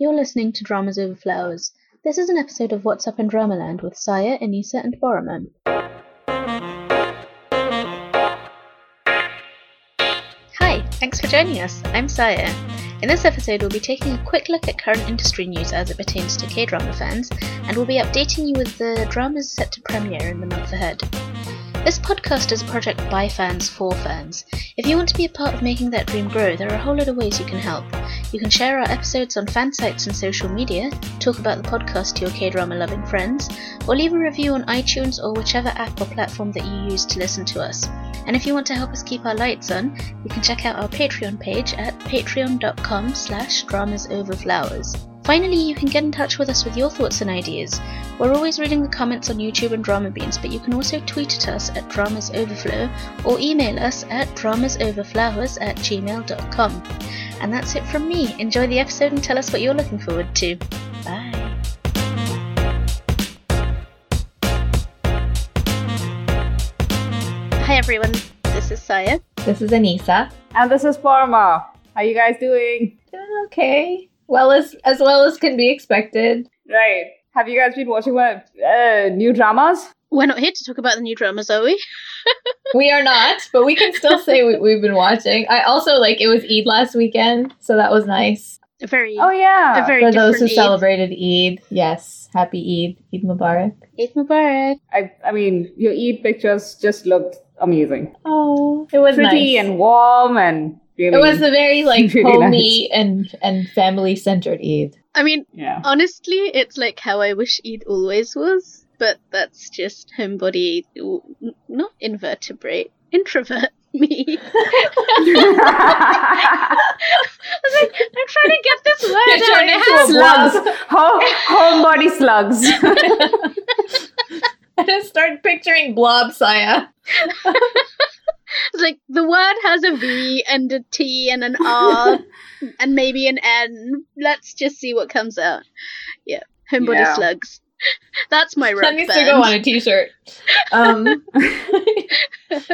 You're listening to Dramas Over Flowers. This is an episode of What's Up in Dramaland with Saya, Anissa, and Boromir. Hi, thanks for joining us. I'm Saya. In this episode, we'll be taking a quick look at current industry news as it pertains to K drama fans, and we'll be updating you with the dramas set to premiere in the month ahead. This podcast is a project by fans for fans. If you want to be a part of making that dream grow, there are a whole lot of ways you can help. You can share our episodes on fan sites and social media, talk about the podcast to your K drama loving friends, or leave a review on iTunes or whichever app or platform that you use to listen to us. And if you want to help us keep our lights on, you can check out our Patreon page at patreon.com slash dramasoverflowers. Finally, you can get in touch with us with your thoughts and ideas. We're always reading the comments on YouTube and Dramabeans, but you can also tweet at us at Dramas Overflow or email us at dramasoverflowers at gmail.com. And that's it from me. Enjoy the episode and tell us what you're looking forward to. Bye. Hi everyone, this is Saya. This is Anissa. And this is Parma. How are you guys doing? Doing okay. Well as as well as can be expected. Right. Have you guys been watching what uh, new dramas? We're not here to talk about the new dramas, are we? We are not, but we can still say we, we've been watching. I also like it was Eid last weekend, so that was nice. A very, Oh yeah. a very For those who Eid. celebrated Eid, yes, happy Eid, Eid Mubarak. Eid Mubarak. I I mean, your Eid pictures just looked amazing. Oh, it was Pretty nice. and warm and really. it was a very like Really homey and and family centered Eid. I mean, yeah. honestly, it's like how I wish Eid always was, but that's just homebody, not invertebrate, introvert me. I was like, I'm trying to get this word You're out. turning It has- a slugs. Home, homebody slugs. I just start picturing blob Saya. It's like the word has a V and a T and an R and maybe an N. Let's just see what comes out. Yeah, homebody Yeah. slugs. That's my rock That needs to go on a t-shirt. Um,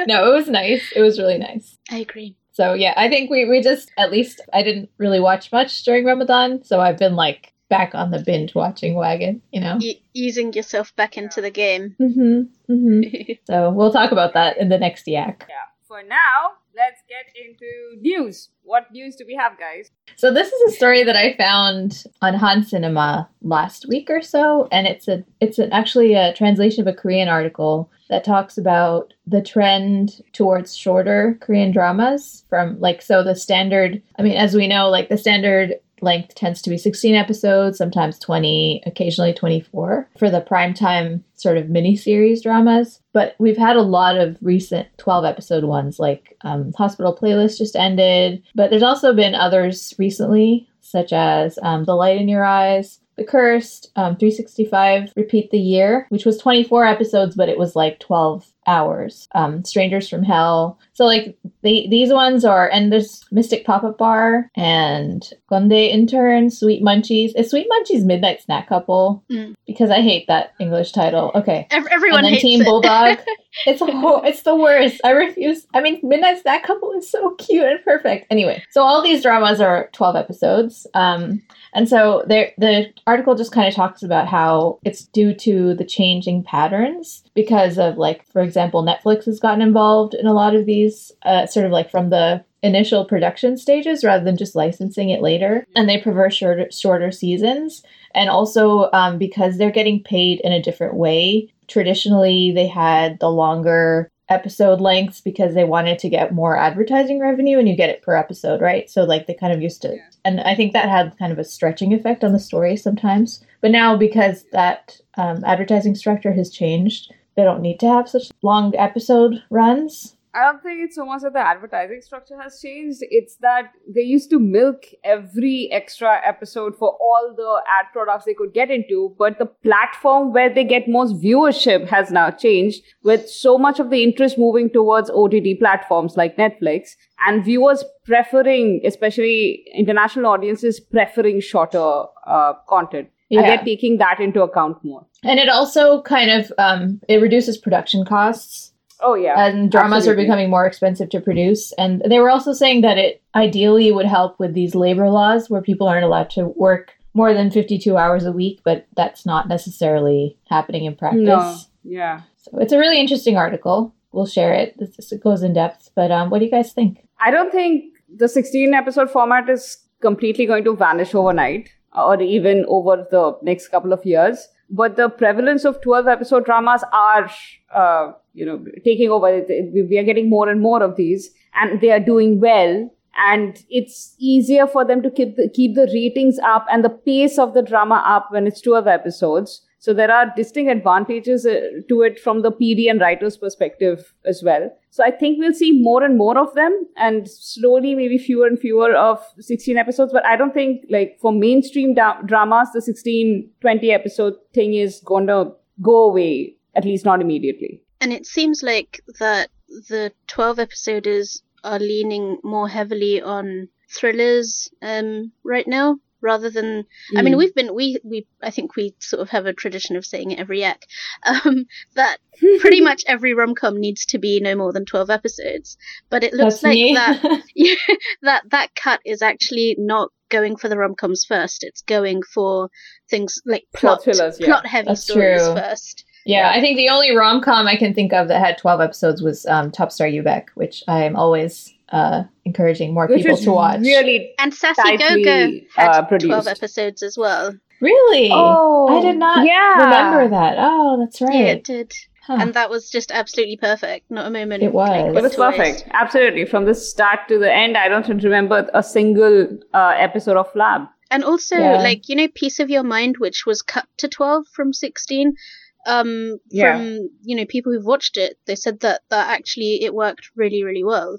no, it was nice. It was really nice. I agree. So yeah, I think we we just at least I didn't really watch much during Ramadan, so I've been like back on the binge watching wagon, you know. E- easing yourself back into the game. Mm-hmm. Mm-hmm. So we'll talk about that in the next yak. yeah. For now, let's get into news. What news do we have, guys? So this is a story that I found on HanCinema last week or so, and it's a it's actually a translation of a Korean article that talks about the trend towards shorter Korean dramas from like so the standard. I mean, as we know, like the standard length tends to be 16 episodes, sometimes 20, occasionally 24 for the primetime sort of miniseries dramas. But we've had a lot of recent 12 episode ones, like um, Hospital Playlist just ended. But there's also been others recently, such as um, The Light in Your Eyes, The Cursed, um, 365 Repeat the Year, which was 24 episodes, but it was like 12 hours. Um, Strangers from Hell. So like they, these ones are, and there's Mystic Pop Up Bar and Kkondae Intern, Sweet Munchies. Is Sweet Munchies Midnight Snack Couple? Mm. Because I hate that English title. Okay. Ev- everyone and then hates Team it. Bulldog. It's a whole, it's the worst. I refuse. I mean, Midnight Snack Couple is so cute and perfect. Anyway, so all these dramas are 12 episodes. Um, and so there, the article just kind of talks about how it's due to the changing patterns because of, like, for example, Netflix has gotten involved in a lot of these, uh, sort of like from the initial production stages rather than just licensing it later. And they prefer shorter, shorter seasons. And also um, because they're getting paid in a different way. Traditionally, they had the longer episode lengths because they wanted to get more advertising revenue and you get it per episode, right? So like they kind of used to Yeah. and I think that had kind of a stretching effect on the story sometimes. But now because that um, advertising structure has changed, they don't need to have such long episode runs. I don't think it's so much that the advertising structure has changed. It's that they used to milk every extra episode for all the ad products they could get into, but the platform where they get most viewership has now changed with so much of the interest moving towards OTT platforms like Netflix and viewers preferring, especially international audiences, preferring shorter uh, content. And they're taking that into account more. And it also kind of um, it reduces production costs. Oh, yeah. and dramas absolutely. are becoming more expensive to produce. And they were also saying that it ideally would help with these labor laws where people aren't allowed to work more than 52 hours a week, but that's not necessarily happening in practice. No. Yeah. So it's a really interesting article. We'll share it. This, it goes in depth. But um, what do you guys think? I don't think the 16 episode format is completely going to vanish overnight or even over the next couple of years. But the prevalence of 12 episode dramas are, uh, you know, taking over. We are getting more and more of these, and they are doing well. And it's easier for them to keep the, keep the ratings up and the pace of the drama up when it's two 12 episodes. So there are distinct advantages uh, to it from the PD and writer's perspective as well. So I think we'll see more and more of them and slowly maybe fewer and fewer of 16 episodes. But I don't think like for mainstream da- dramas, the 16, 20 episode thing is going to go away, at least not immediately. And it seems like that the 12 episoders are leaning more heavily on thrillers um, right now rather than mm. I mean mm. we've been we we I think we sort of have a tradition of saying it every yak um, that pretty much every rom com needs to be no more than twelve episodes. But it looks That's like me. that yeah, that that cut is actually not going for the rom coms first. It's going for things like plot plot, thrillers, yeah. plot heavy That's stories true. first. Yeah, I think the only rom com I can think of that had 12 episodes was um, Top Star Yoo-baek, which I'm always uh, encouraging more Which people to watch. really And Sassy Gogo had uh, 12 episodes as well. Really? Oh, I did not yeah. remember that. Oh, that's right. Yeah, it did. Huh. And that was just absolutely perfect. Not a moment. It was. like, It It was went to waste. perfect. Absolutely. From the start to the end, I don't remember a single uh, episode of Flab. And also, Yeah. like, you know, Piece of Your Mind, which was cut to 12 from 16, um, Yeah. from, you know, people who've watched it, they said that, that actually it worked really, really well.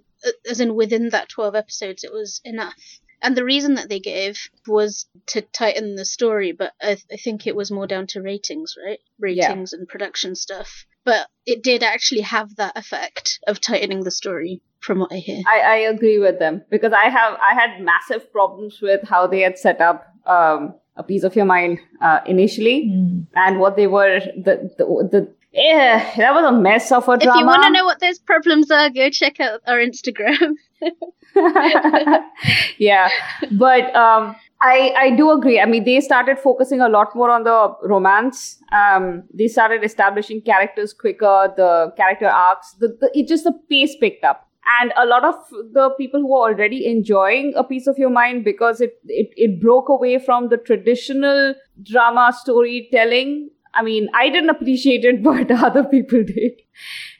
As in, within that 12 episodes, it was enough. And the reason that they gave was to tighten the story, but I, I think it was more down to ratings, right? Yeah. Ratings and production stuff. But it did actually have that effect of tightening the story, from what I hear. I, I agree with them because I have I had massive problems with how they had set up um, a piece of your mind uh, initially Mm. and what they were the the, the yeah, that was a mess of a If drama. you want to know what those problems are, go check out our Instagram. yeah, but um, I I do agree. I mean, they started focusing a lot more on the romance. Um, they started establishing characters quicker. The character arcs. The, the it just the pace picked up. And a lot of the people who were already enjoying a piece of your mind because it, it, it broke away from the traditional drama storytelling. I mean, I didn't appreciate it, but other people did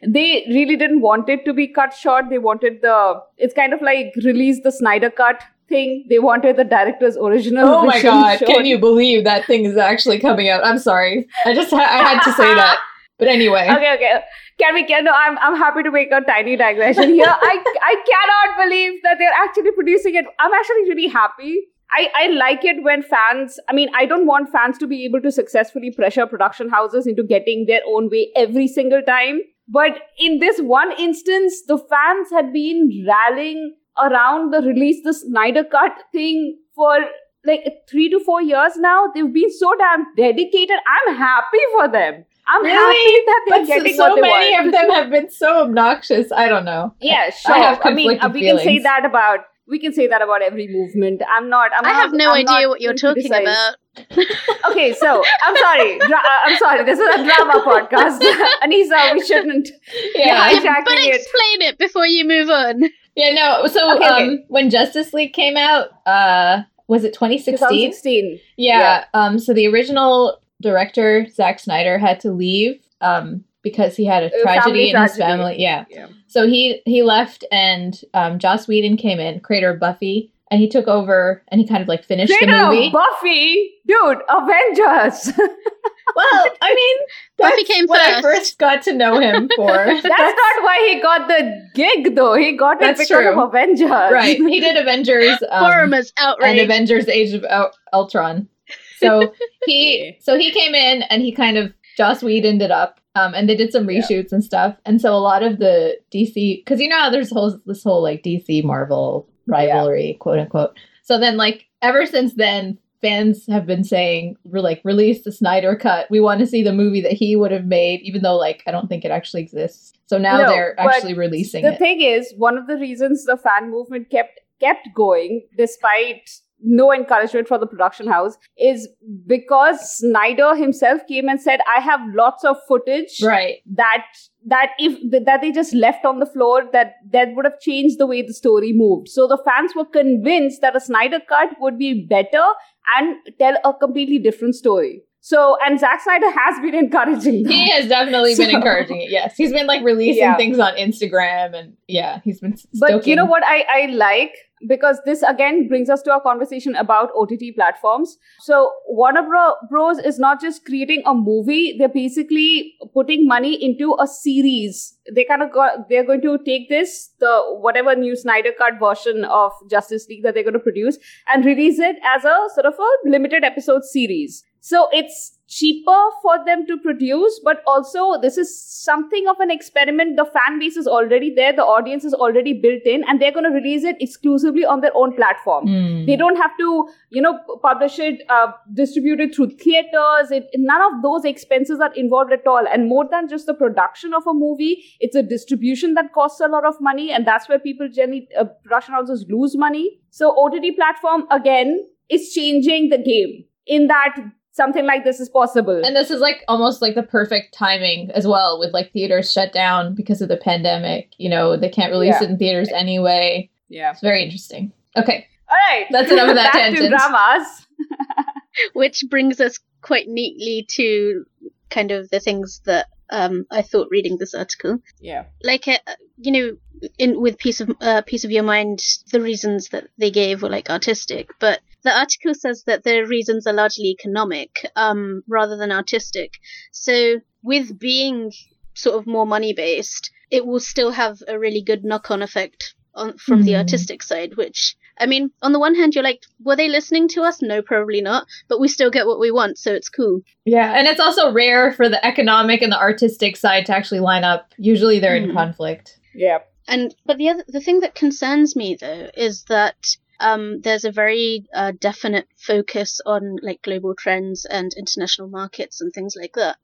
they really didn't want it to be cut short. They wanted the it's kind of like release the Snyder cut thing. They wanted the director's original. Oh my god, shown. can you believe that thing is actually coming out? I'm sorry. I just ha- I had to say that. But anyway. Okay, okay. Can we? Can no? I'm I'm happy to make a tiny digression here. I I cannot believe that they're actually producing it. I'm actually really happy. I, I like it when fans, I mean, I don't want fans to be able to successfully pressure production houses into getting their own way every single time. But in this one instance, the fans had been rallying around the release the Snyder Cut thing for like three to four years now. They've been so damn dedicated. I'm happy for them. I'm Really? happy that they're But so, getting so what they many want. of them have been so obnoxious. I don't know. Yeah, I sure. have I mean, uh, conflicted we can say that about we can say that about every movement. I'm not. I'm I not, have no I'm idea what you're talking criticize. about. Okay, so I'm sorry. Dra- uh, I'm sorry. This is a drama podcast, Anisa. We shouldn't. Yeah. Yeah, but explain it before you move on. Yeah, no. So Okay, um okay. when Justice League came out, uh was it 2016? 2016. Yeah. Um so the original director, Zack Snyder, had to leave um because he had a tragedy family in his family. Yeah. Yeah. So he he left and um Joss Whedon came in, creator of Buffy, and he took over and he kind of like finished Creator the of movie. Buffy, dude, Avengers. well, I mean, Buffy that's came what I first. first got to know him for. That's not why he got the gig, though. He got it That's because true. of Avengers. right. He did Avengers. Um, Forumer's and outrage. Avengers: Age of Ultron. So he so he came in and he kind of Joss Whedon it up, um, and they did some Yeah. reshoots and stuff. And so a lot of the DC because you know how there's whole this whole like DC Marvel rivalry, quote unquote. So then like ever since then. Fans have been saying, "We're like release the Snyder cut. We want to see the movie that he would have made, even though like I don't think it actually exists." So now No, they're actually releasing the it. thing is, one of the reasons the fan movement kept kept going, despite no encouragement for the production house is because Snyder himself came and said, I have lots of footage Right. that that if that they just left on the floor that that would have changed the way the story moved so the fans were convinced that a snyder cut would be better and tell a completely different story so and Zack Snyder has been encouraging that. He has definitely been encouraging it. Yes, he's been like releasing Yeah. things on Instagram, and yeah, he's been. but you know what I, I like because this again brings us to our conversation about ott platforms. So warner Bro- bros is not just creating a movie they're basically putting money into a series. They kind of they're going to take this the whatever new snyder cut version of justice league that they're going to produce and release it as a sort of a limited episode series. So it's cheaper for them to produce, but also this is something of an experiment. The fan base is already there, the audience is already built in, and they're going to release it exclusively on their own platform. Mm. They don't have to, you know, publish it, uh, distribute it through theaters. It, none of those expenses are involved at all. And more than just the production of a movie, it's a distribution that costs a lot of money, and that's where people generally uh, production houses lose money. So OTT platform again is changing the game in that something like this is possible. And this is like almost like the perfect timing as well, with like theaters shut down because of the pandemic. You know, they can't release Yeah. it in theaters anyway. yeah. It's very interesting. Okay, All right. That's enough of that Back to tangent. dramas. Which brings us quite neatly to kind of the things that um, I thought reading this article. Yeah. Like, uh, you know, in with piece of uh, piece of your mind, the reasons that they gave were like artistic, but the article says that the reasons are largely economic, um, rather than artistic. So, with being sort of more money based, it will still have a really good knock on effect on, from the Mhm. artistic side, which I mean, on the one hand, you're like, were they listening to us? No, probably not. But we still get what we want, so it's cool. yeah, and it's also rare for the economic and the artistic side to actually line up. Usually, they're in Mm. conflict. Yeah. And but the other the thing that concerns me though is that um, there's a very uh, definite focus on like global trends and international markets and things like that.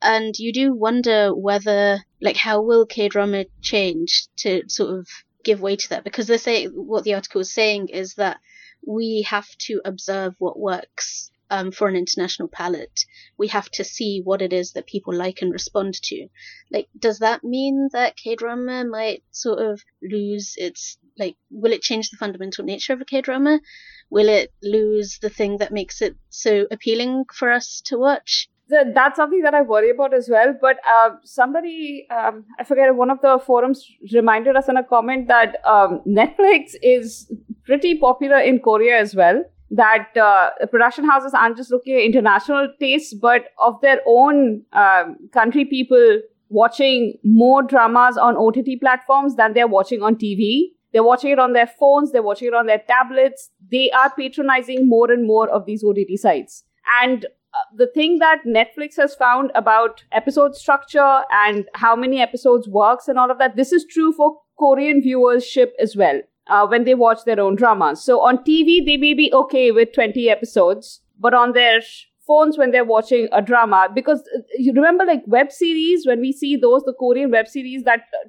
And you do wonder whether like how will K drama change to sort of give way to that because they say what the article is saying is that we have to observe what works um, for an international palette. We have to see what it is that people like and respond to. Like, does that mean that K drama might sort of lose its like? Will it change the fundamental nature of a K drama? Will it lose the thing that makes it so appealing for us to watch? Th- that's something that I worry about as well. But uh, somebody, um, I forget, one of the forums reminded us in a comment that um, Netflix is pretty popular in Korea as well. That uh, production houses aren't just looking at international tastes, but of their own um, country people watching more dramas on OTT platforms than they're watching on TV. They're watching it on their phones, they're watching it on their tablets. They are patronizing more and more of these OTT sites. And uh, the thing that Netflix has found about episode structure and how many episodes works and all of that, this is true for Korean viewership as well uh, when they watch their own dramas. So on TV, they may be okay with 20 episodes, but on their phones when they're watching a drama, because uh, you remember like web series, when we see those, the Korean web series that uh,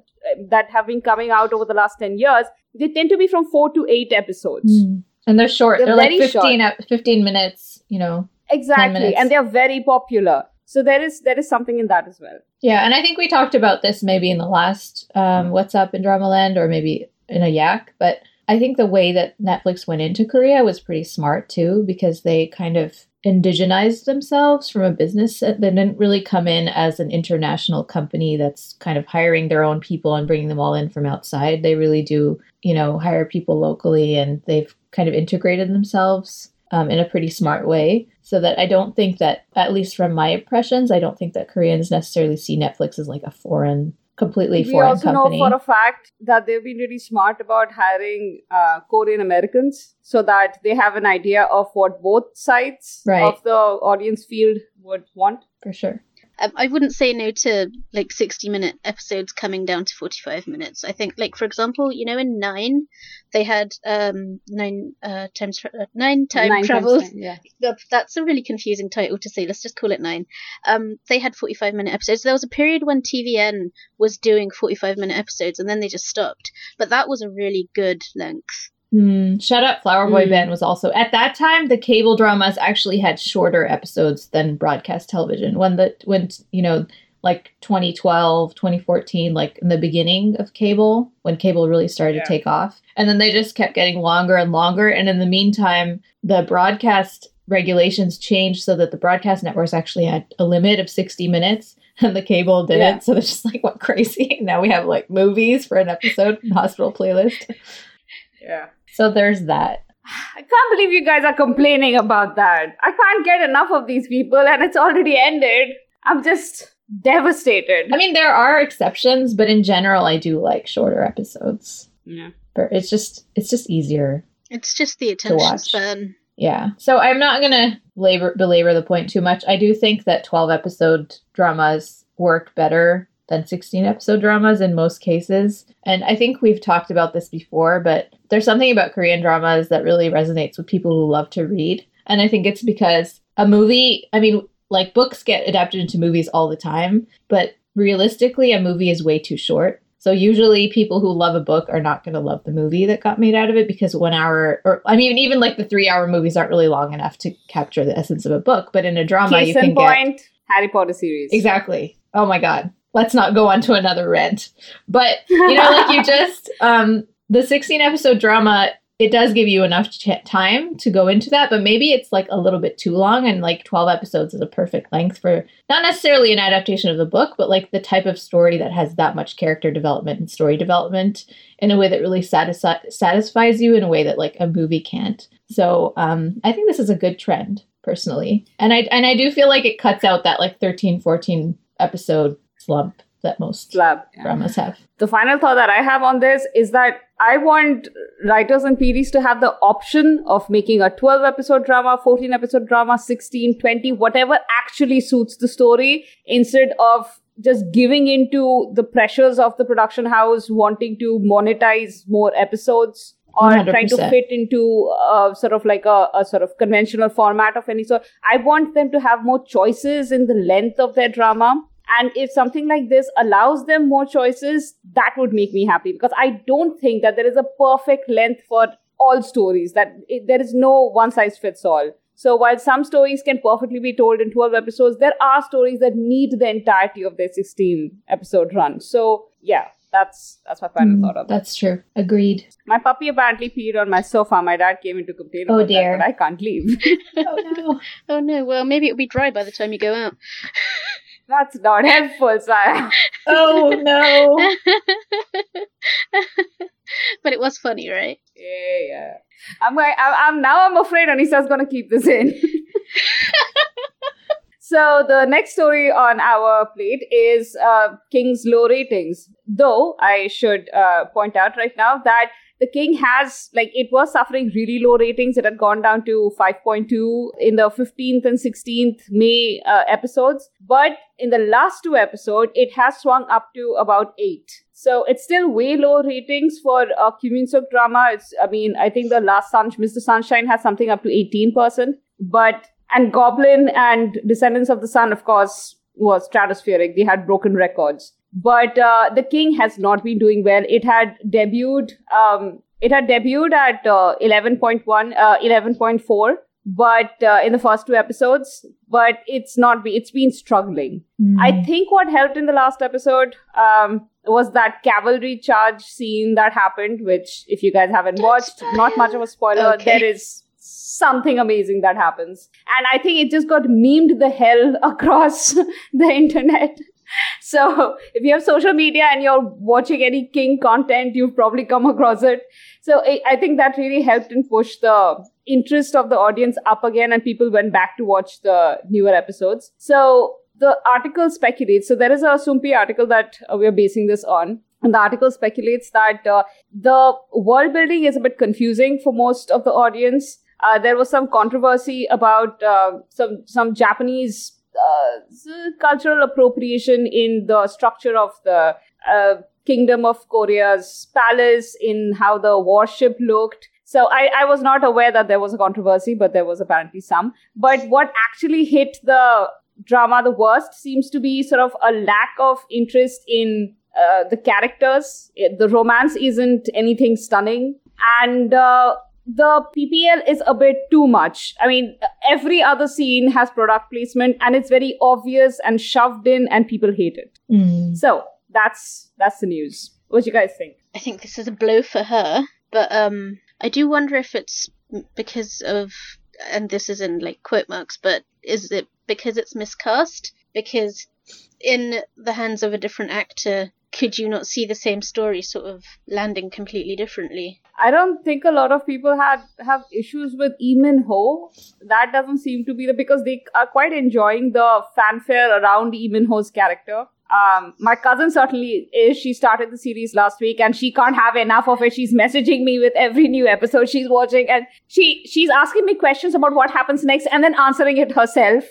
that have been coming out over the last 10 years, they tend to be from four to eight episodes. And they're short. They're They're, like very 15, ep- 15 minutes, you know. Exactly, and they're very popular. So there is there is something in that as well. Yeah, and I think we talked about this maybe in the last um, What's Up in Dramaland or maybe in a Yak, but I think the way that Netflix went into Korea was pretty smart too because they kind of indigenized themselves from a business. They didn't really come in as an international company that's kind of hiring their own people and bringing them all in from outside. They really do, you know, hire people locally and they've kind of integrated themselves um, in a pretty smart way. So that I don't think that, at least from my impressions, I don't think that Koreans necessarily see Netflix as like a foreign, completely we foreign also company. know for a fact that they've been really smart about hiring uh, Korean Americans so that they have an idea of what both sides Right. of the audience field would want. for sure. Um, I wouldn't say no to like 60 minute episodes coming down to 45 minutes. I think, like, for example, you know, in Nine, they had um, nine uh, times tra- uh, nine time Nine times travels. nine, yeah. That's a really confusing title to say. Let's just call it Nine. Um, they had 45 minute episodes. There was a period when TVN was doing 45 minute episodes and then they just stopped. But that was a really good length. Hmm, Shut Up Flower Boy Mm. Band was also at that time the cable dramas actually had shorter episodes than broadcast television. When the when you know like 2012, 2014, like in the beginning of cable, when cable really started Yeah. to take off. And then they just kept getting longer and longer. And in the meantime, the broadcast regulations changed so that the broadcast networks actually had a limit of 60 minutes and the cable didn't. Yeah. So they're just like went crazy. now we have like movies for an episode hospital playlist. Yeah. So there's that. I can't believe you guys are complaining about that. I can't get enough of these people and it's already ended. I'm just devastated. I mean, there are exceptions, but in general, I do like shorter episodes. yeah. But it's just it's just easier. It's just the attention watch. span. Yeah. So I'm not gonna labor belabor the point too much. I do think that 12 episode dramas work better than 16 episode dramas in most cases. And I think we've talked about this before, but there's something about Korean dramas that really resonates with people who love to read. And I think it's because a movie, I mean, like books get adapted into movies all the time, but realistically, a movie is way too short. So usually people who love a book are not going to love the movie that got made out of it because one hour, or I mean, even like the three hour movies aren't really long enough to capture the essence of a book. But in a drama, Case you can in get Harry Potter series. exactly. Oh my god, let's not go on to another rant. But you know, like you just um the 16 episode drama it does give you enough ch- time to go into that but maybe it's like a little bit too long and like 12 episodes is a perfect length for not necessarily an adaptation of the book but like the type of story that has that much character development and story development in a way that really satisfi- satisfies you in a way that like a movie can't so um i think this is a good trend personally and i and i do feel like it cuts out that like 13 14 episode slump that most Slab. yeah. dramas have The final thought that I have on this is that I want writers and PDs to have the option of making a 12 episode drama, 14 episode drama, 16, 20, whatever actually suits the story instead of just giving into the pressures of the production house wanting to monetize more episodes or trying to fit into uh, sort of like a, a sort of conventional format of any sort. I want them to have more choices in the length of their drama. And if something like this allows them more choices, that would make me happy because I don't think that there is a perfect length for all stories, that it, there is no one size fits all. So while some stories can perfectly be told in 12 episodes, there are stories that need the entirety of their 16 episode run. So yeah, that's that's my final Mm, thought of that. that's true agreed My puppy apparently peed on my sofa. My dad came in to complain Oh, dear. that, but I can't leave. oh no Oh no, well maybe it'll be dry by the time you go out. that's not helpful, Sarah. oh no but it was funny, right? Yeah, yeah. I'm going. I'm, I'm now. I'm afraid Anissa's going to keep this in. so the next story on our plate is uh, King's low ratings. Though I should uh, point out right now that the King has like it was suffering really low ratings. It had gone down to 5.2 in the 15th and 16th May uh, episodes, but in the last two episodes, it has swung up to about eight. So it's still way low ratings for a Kim Suk drama. It's, I mean, I think the last Sun, Mr. Sunshine has something up to 18%. But, and Goblin and Descendants of the Sun, of course, was stratospheric. They had broken records. But uh, The King has not been doing well. It had debuted, um, it had debuted at uh, 11.1, uh, 11.4 but uh, in the first two episodes but it's not be it's been struggling Mm. I think what helped in the last episode um, was that cavalry charge scene that happened, which, if you guys haven't watched, not much of a spoiler. Okay. There is something amazing that happens. And I think it just got memed the hell across the internet. So if you have social media and you're watching any King content, you've probably come across it. So I think that really helped and pushed the interest of the audience up again, and people went back to watch the newer episodes. So the article speculates. So there is a Soompi article that uh, we are basing this on. And the article speculates that uh, the world building is a bit confusing for most of the audience. Uh, there was some controversy about uh, some some Japanese uh, cultural appropriation in the structure of the uh, Kingdom of Korea's palace, in how the warship looked. So I, I was not aware that there was a controversy, but there was apparently some. But what actually hit the drama the worst seems to be sort of a lack of interest in uh, the characters. The romance isn't anything stunning. and uh, the PPL is a bit too much. I mean, every other scene has product placement, and it's very obvious and shoved in, and people hate it. Mm. So that's that's the news. What do you guys think? I think this is a blow for her, but um, I do wonder if it's because of, and this is in like quote marks, but is it because it's miscast? Because in the hands of a different actor, could you not see the same story sort of landing completely differently? I don't think a lot of people had have issues with Lee Min Ho. That doesn't seem to be the because they are quite enjoying the fanfare around Lee Min Ho's character. Um, my cousin certainly is. She started the series last week, and she can't have enough of it. She's messaging me with every new episode she's watching, and she she's asking me questions about what happens next, and then answering it herself.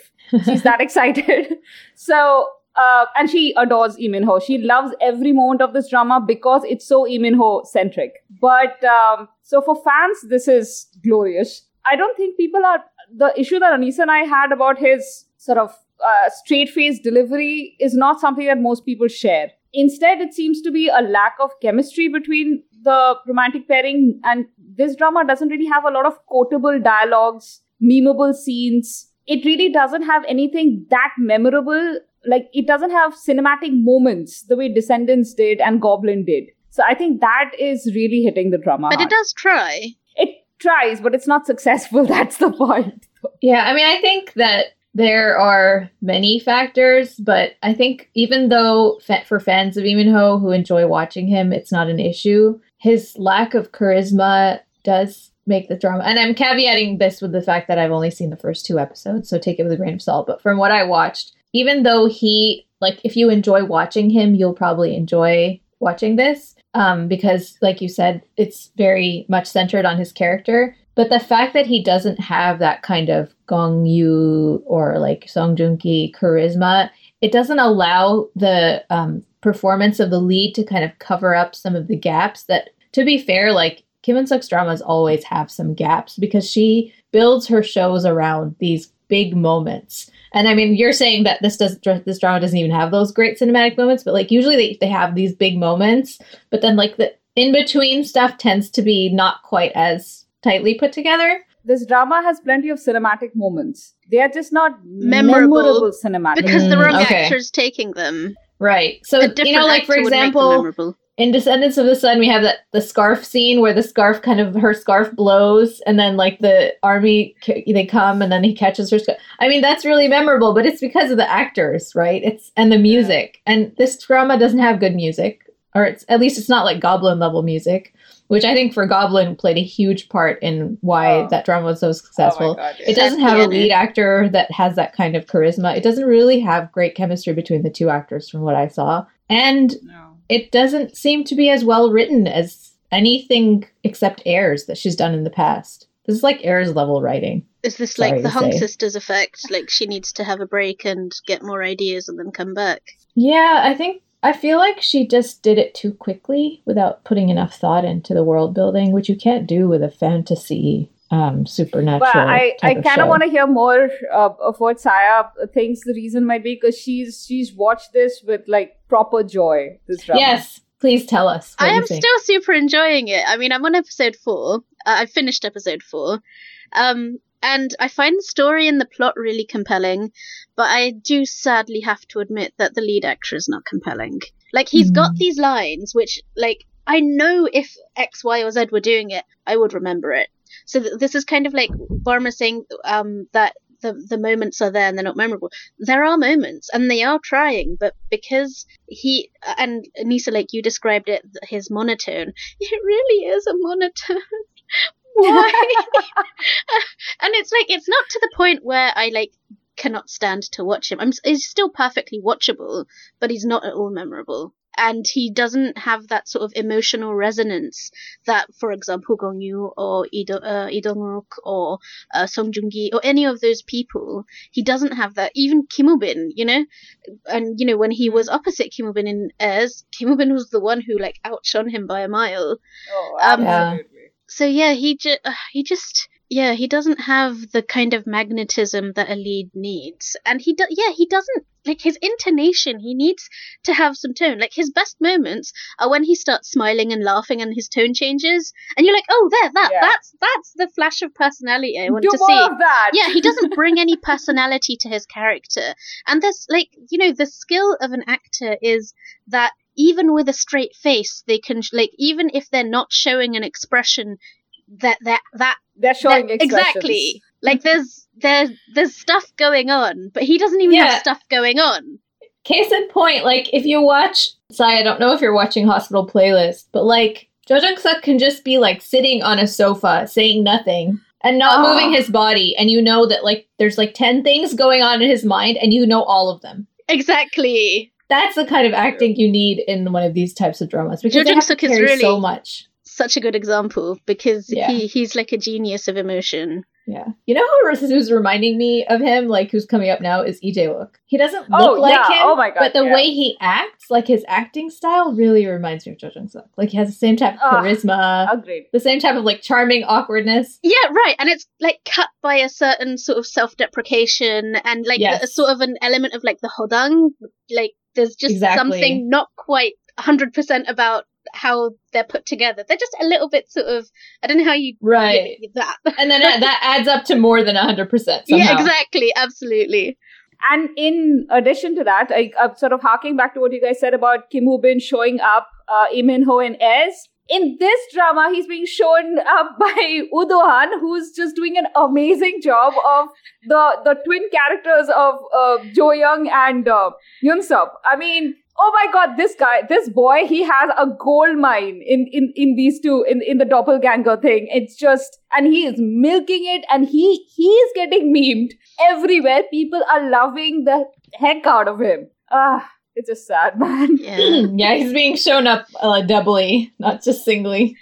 She's that excited. So uh, and she adores Lee Min Ho. She loves every moment of this drama because it's so Lee Min Ho centric. But um, so for fans, this is glorious. I don't think people are the issue that Anisa and I had about his sort of uh, straight face delivery is not something that most people share. Instead, it seems to be a lack of chemistry between the romantic pairing, and this drama doesn't really have a lot of quotable dialogues, memeable scenes. It really doesn't have anything that memorable. Like, it doesn't have cinematic moments the way Descendants did and Goblin did. So I think that is really hitting the drama. But hard. it does try. It tries, but it's not successful. That's the point. Yeah, I mean, I think that there are many factors, but I think even though for fans of Lee Ho who enjoy watching him, it's not an issue. His lack of charisma does make the drama, and I'm caveating this with the fact that I've only seen the first two episodes, so take it with a grain of salt. But from what I watched, even though he like, if you enjoy watching him, you'll probably enjoy watching this um, because, like you said, it's very much centered on his character. But the fact that he doesn't have that kind of Gong Yu or like Song Joong Ki charisma, it doesn't allow the um, performance of the lead to kind of cover up some of the gaps. That, to be fair, like Kim Eun-sook's dramas always have some gaps because she builds her shows around these big moments. And I mean, you're saying that this does this drama doesn't even have those great cinematic moments, but like usually they, they have these big moments, but then like the in between stuff tends to be not quite as tightly put together. This drama has plenty of cinematic moments. They are just not Memorable. memorable, cinematic. Because the Mm, wrong okay. actor's taking them. Right. So a different you know, like for actor would make them example, memorable. In Descendants of the Sun, we have that the scarf scene where the scarf kind of her scarf blows, and then like the army they come, and then he catches her scarf. I mean, that's really memorable, but it's because of the actors, right? It's and the music, and this drama doesn't have good music, or it's at least it's not like Goblin level music, which I think for Goblin played a huge part in why Oh. that drama was so Oh successful. my God, It doesn't have a lead actor that has that kind of charisma. It doesn't really have great chemistry between the two actors from what I saw. And No. It doesn't seem to be as well written as anything except Heirs that she's done in the past. This is like Heirs level writing. Is this like the Hong say. Sisters effect? Like she needs to have a break and get more ideas and then come back? Yeah, I think I feel like she just did it too quickly without putting enough thought into the world building, which you can't do with a fantasy um supernatural. But I, I kind of want to hear more uh, of what Saya thinks the reason might be because she's she's watched this with like proper joy. This drama. Yes, please tell us. I am think. still super enjoying it. I mean, I'm on episode four. Uh, I finished episode four. Um, and I find the story and the plot really compelling, but I do sadly have to admit that the lead actor is not compelling. Like, he's got Mm. these lines, which, like, I know if X, Y, or Z were doing it, I would remember it. So th- this is kind of like Barma saying um, that the the moments are there and they're not memorable. There are moments, and they are trying, but because he and Nisa, like you described it, his monotone, it really is a monotone. Why? and it's like it's not to the point where I like cannot stand to watch him. I'm he's still perfectly watchable, but he's not at all memorable. And he doesn't have that sort of emotional resonance that, for example, Gong Yu or Lee Do- uh, Dong-wook or uh, Song Joong-ki or any of those people, he doesn't have that. Even Kim Woo-bin, you know, and you know when he was opposite Kim Woo-bin in Heirs, Kim Woo-bin was the one who like outshone him by a mile Oh, Um, absolutely. so yeah, he just he just yeah he doesn't have the kind of magnetism that a lead needs, and he do- yeah he doesn't like his intonation. He needs to have some tone. Like his best moments are when he starts smiling and laughing, and his tone changes, and you're like, oh, there, that, Yeah. that's that's the flash of personality I want Do to more see. of that. yeah, he doesn't bring any personality to his character. And there's like, you know, the skill of an actor is that even with a straight face, they can like even if they're not showing an expression that that that, They're showing that- exactly. Like there's there's there's stuff going on, but he doesn't even Yeah. have stuff going on. Case in point, like if you watch, Sai, I don't know if you're watching Hospital Playlist, but like Jo Jung Suk can just be like sitting on a sofa saying nothing and not Ah. moving his body, and you know that like there's like ten things going on in his mind, and you know all of them. Exactly. That's the kind of acting you need in one of these types of dramas because Jo to Jung-suk is really- so much. Such a good example because Yeah. he he's like a genius of emotion. Yeah, you know who who's reminding me of him, like who's coming up now, is Lee Jae Wook. He doesn't look Oh, like yeah. him, Oh my God, but the yeah. way he acts, like his acting style, really reminds me of Jo Jung Suk. Like he has the same type of Ah, charisma, Agreed. the same type of like charming awkwardness. Yeah, right. And it's like cut by a certain sort of self deprecation and like Yes. a sort of an element of like the hodang. Like there's just Exactly. something not quite 100% about how they're put together. They're just a little bit sort of, I don't know how you. Right. That. And then that- that adds up to more than 100%. yeah, exactly. Absolutely. And in addition to that, I, I'm sort of harking back to what you guys said about Kim Woo Bin showing up, uh, Lee Min Ho in Heirs. In this drama, he's being shown up by Woo Han, who's just doing an amazing job of the the twin characters of uh, Jo Young and uh, Eun Sup. I mean, oh my god, this guy, this boy, he has a gold mine in in in these two in in the doppelganger thing. It's just, and he is milking it, and he he is getting memed everywhere. People are loving the heck out of him. Ah, it's just sad, man. Yeah. yeah, he's being shown up uh, doubly, not just singly.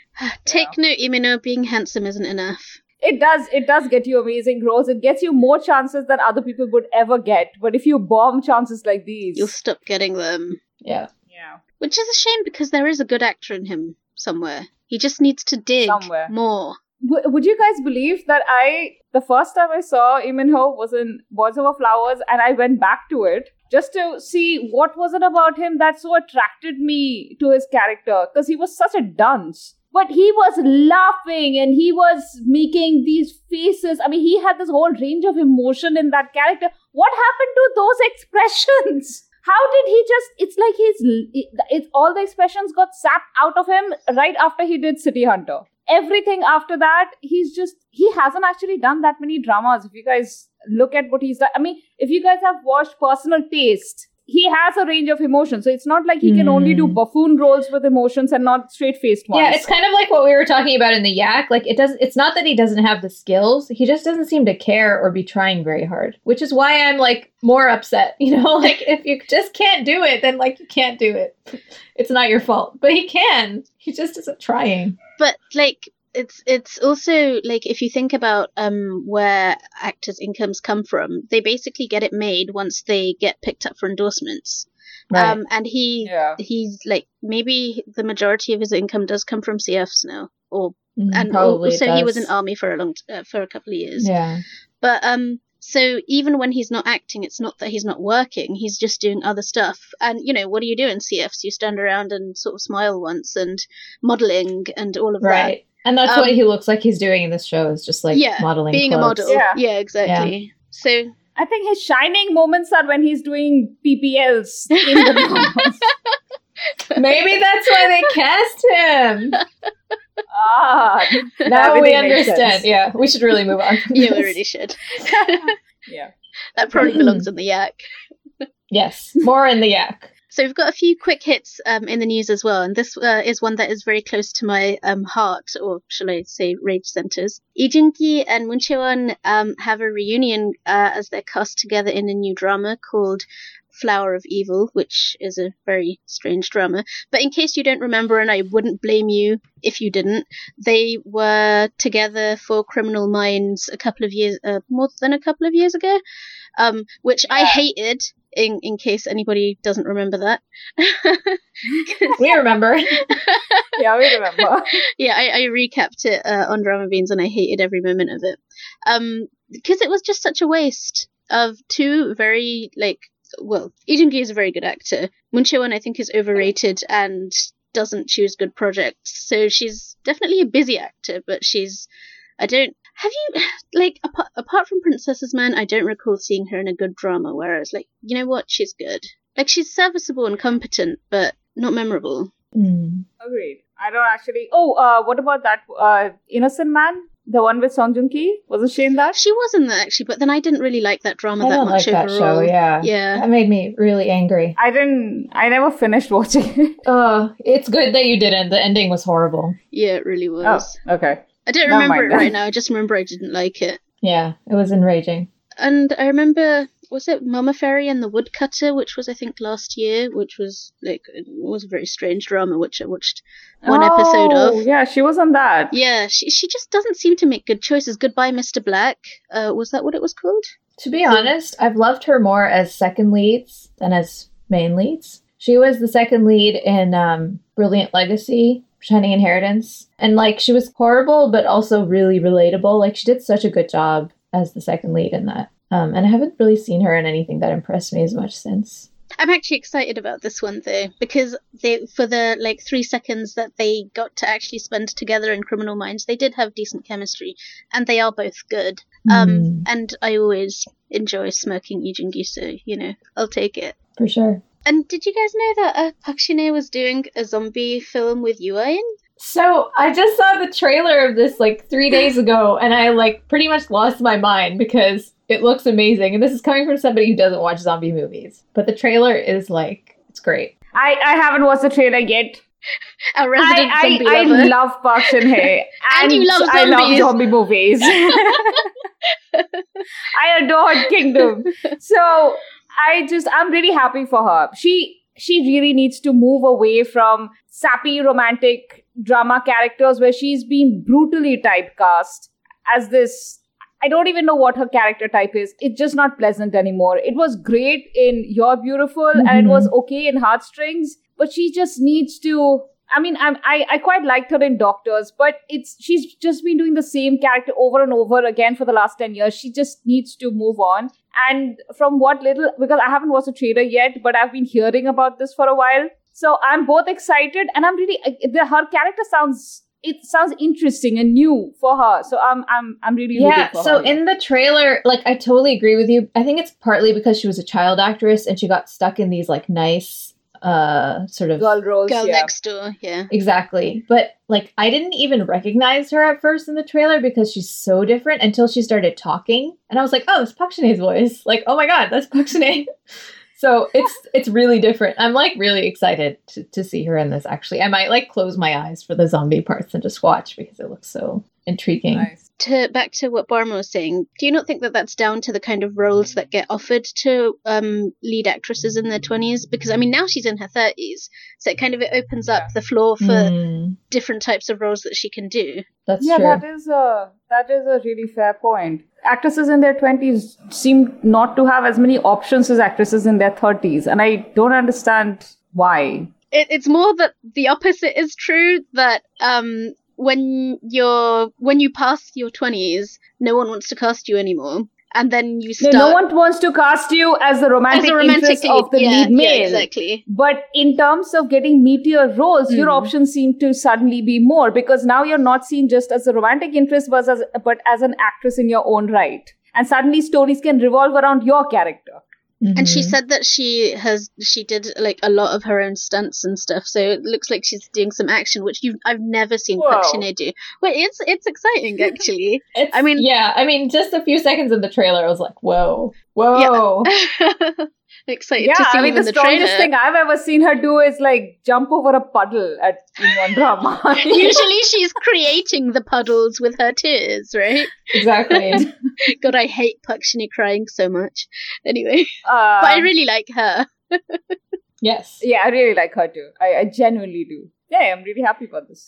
Take note, Lee Min Ho, being handsome isn't enough. It does it does get you amazing roles. It gets you more chances than other people would ever get. But if you bomb chances like these, You'll stop getting them. Yeah. yeah. Which is a shame because there is a good actor in him somewhere. He just needs to dig Somewhere. more. W- would you guys believe that I the first time I saw Lee Min Ho was in Boys Over Flowers and I went back to it just to see what was it about him that so attracted me to his character because he was such a dunce. But he was laughing and he was making these faces. I mean, he had this whole range of emotion in that character. What happened to those expressions? How did he just? It's like he's. It's all the expressions got sapped out of him right after he did City Hunter everything after that, he's just he hasn't actually done that many dramas. If you guys look at what he's done, I mean, if you guys have watched Personal Taste, he has a range of emotions. So it's not like he can only do Hmm. buffoon roles with emotions and not straight faced ones. Yeah, it's kind of like what we were talking about in the yak. Like it does it's not that he doesn't have the skills, he just doesn't seem to care or be trying very hard, which is why I'm like more upset, you know? Like if you just can't do it, then like you can't do it. It's not your fault. But he can. He just isn't trying. but like it's it's also like if you think about um where actors incomes come from they basically get it made once they get picked up for endorsements. Um and he yeah. he's like maybe the majority of his income does come from cfs now or Mhm, and probably also he was in army for a long t- uh, for a couple of years. Yeah. but um so even when he's not acting it's not that he's not working he's just doing other stuff. And you know what do you do in cfs you stand around and sort of smile once and modeling and all of that. Right. And that's Um, what he looks like he's doing in this show is just like Yeah, modeling being clothes. a model. Yeah. Yeah, exactly. So I think his shining moments are when he's doing PPLs in the. Maybe that's why they cast him. ah, Now we understand. Yeah, we should really move on. from yeah, we really should. Yeah. that probably belongs in the yak. Yes, more in the yak. So we've got a few quick hits um, in the news as well, and this uh, is one that is very close to my um, heart, or shall I say, rage centers. Lee and Moon Chae-won um, have a reunion uh, as they're cast together in a new drama called Flower of Evil, which is a very strange drama. But in case you don't remember, and I wouldn't blame you if you didn't, they were together for Criminal Minds a couple of years, uh, more than a couple of years ago, um, which I hated. In in case anybody doesn't remember that, We remember. Yeah, we remember. yeah, I, I recapped it uh, on Dramabeans and I hated every moment of it. Um, because it was just such a waste of two very like well, Lee Joon Gi is a very good actor. Moon Chae-won, I think, is overrated and doesn't choose good projects. So she's definitely a busy actor, but she's. I don't. Have you like apart, apart from Princess's Man? I don't recall seeing her in a good drama. Whereas, like, you know what? She's good. Like, she's serviceable and competent, but not memorable. Mm. Agreed. I don't actually. Oh, uh, what about that uh, Innocent Man? The one with Song Joong Ki? Wasn't she in that? She was in that actually, but then I didn't really like that drama I that much like that overall. show. Yeah, Yeah. that made me really angry. I didn't. I never finished watching it. Oh, it's good that you didn't. The ending was horrible. Yeah, it really was. Oh, okay. I don't remember it right now. I just remember I didn't like it. Yeah, it was enraging. And I remember, was it Mama Fairy and the Woodcutter, which was I think last year, which was like it was a very strange drama, which I watched one episode Oh, of. Yeah, she was on that. Yeah, she she just doesn't seem to make good choices. Goodbye, Mr. Black. Uh, was that what it was called? To be honest, I've loved her more as second leads than as main leads. She was the second lead in um, Brilliant Legacy, Shining Inheritance, and like she was horrible but also really relatable. Like she did such a good job as the second lead in that. Um, and I haven't really seen her in anything that impressed me as much since. I'm actually excited about this one though because they for the like three seconds that they got to actually spend together in Criminal Minds, they did have decent chemistry, and they are both good. Um, Mm, and I always enjoy smirking Lee Joon-gi, so you know I'll take it. for sure. And did you guys know that uh, Park Shin-hye was doing a zombie film with Yoo Ah-in? So I just saw the trailer of this like three days ago, and I like pretty much lost my mind because it looks amazing. And this is coming from somebody who doesn't watch zombie movies, but the trailer is like it's great. I, I haven't watched the trailer yet. Our resident I, zombie I, I love Park Shin Hye. And you love I love zombie movies. I adore Kingdom. So I just I'm really happy for her. She she really needs to move away from sappy romantic drama characters where she's been brutally typecast as this I don't even know what her character type is. It's just not pleasant anymore. It was great in You're Beautiful and it was okay in Heartstrings, but she just needs to. I mean, I'm, I I quite liked her in Doctors, but it's she's just been doing the same character over and over again for the last ten years. She just needs to move on. And from what little, because I haven't watched the trailer yet, but I've been hearing about this for a while, so I'm both excited and I'm really uh, the, her character sounds it sounds interesting and new for her. So I'm I'm I'm really Yeah, for so her. in the trailer, like I totally agree with you. I think it's partly because she was a child actress and she got stuck in these like nice uh sort of girl roles. Girl yeah. next door, yeah. Exactly. But like I didn't even recognize her at first in the trailer because she's so different until she started talking. And I was like, oh, it's Park Shin-hye's voice. Like, oh my god, that's Park Shin-hye. so it's it's really different. I'm like really excited to, to see her in this actually. I might like close my eyes for the zombie parts and just watch because it looks so intriguing. Nice. To back to what Barma was saying, do you not think that that's down to the kind of roles that get offered to um, lead actresses in their twenties? Because I mean, now she's in her thirties, so it kind of it opens up Yeah. the floor for Mm, different types of roles that she can do. that's yeah, true. that is a that is a really fair point. Actresses in their twenties seem not to have as many options as actresses in their thirties, and I don't understand why. It, it's more that the opposite is true. That um, when you're when you pass your twenties, no one wants to cast you anymore, and then you No, start no one wants to cast you as the as romantic, a romantic interest lead. of the yeah, lead yeah, male. exactly. But in terms of getting meteor roles, your Hmm. options seem to suddenly be more because now you're not seen just as a romantic interest, but as, but as an actress in your own right. And suddenly stories can revolve around your character. And she Mhm. said that she has she did like a lot of her own stunts and stuff, so it looks like she's doing some action, which you I've never seen Park Whoa. Shin-hye do. Well, it's it's exciting actually. It's, I mean- yeah, I mean, just a few seconds in the trailer, I was like, whoa, whoa. excited yeah, to see I mean, even the the strongest trailer. thing I've ever seen her do is like jump over a puddle at in one drama. Usually she's creating the puddles with her tears, right? exactly. God, I hate Park Shin-hye crying so much. Anyway, Uh, but I really like her. yes. yeah, I really like her too. I, I genuinely do. Yeah, I'm really happy about this.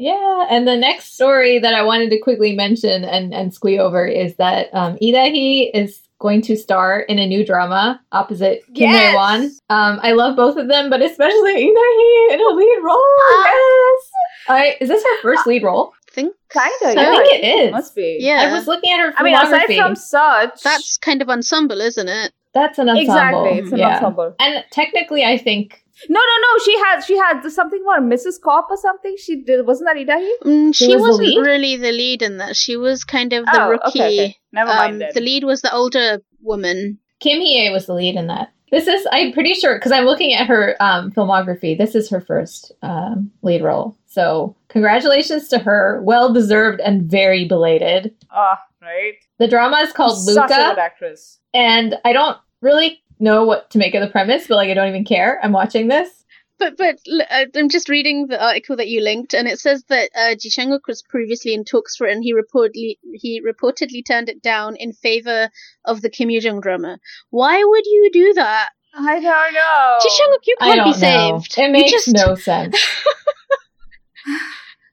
Yeah, and the next story that I wanted to quickly mention and, and squee over is that um, Lee Da-hee is going to star in a new drama opposite Kim Yes! Won. Um, I love both of them, but especially Lee Da-hee in a lead role. Ah. yes. I, is this her first lead role? think Kinda, yeah. I think it is. Must be. Yeah. I was looking at her I mean, aside filmography. from such, That's kind of ensemble, isn't it? That's an ensemble. Exactly, it's an yeah. ensemble. And technically, I think No, no, no. She had she had something about Mrs. Cop or something. She did wasn't that Lee Da-hee? Mm, she was wasn't lead? really the lead in that. She was kind of the Oh, rookie. okay, okay. Never Um, mind then. the lead was the older woman. Kim Hee-ae was the lead in that. This is, I'm pretty sure, because I'm looking at her um, filmography. This is her first um, lead role. So, congratulations to her. Well deserved and very belated. Ah, right. The drama is called Such a good Luca, actress. and I don't really know what to make of the premise, but like I don't even care. I'm watching this. But but uh, I'm just reading the article that you linked, and it says that uh, Ji Chang-wook was previously in talks for it, and he reportedly he reportedly turned it down in favor of the Kim Yoo Jung drama. Why would you do that, I don't know. Ji Chang-wook? You can't don't be know. saved. It makes just- no sense.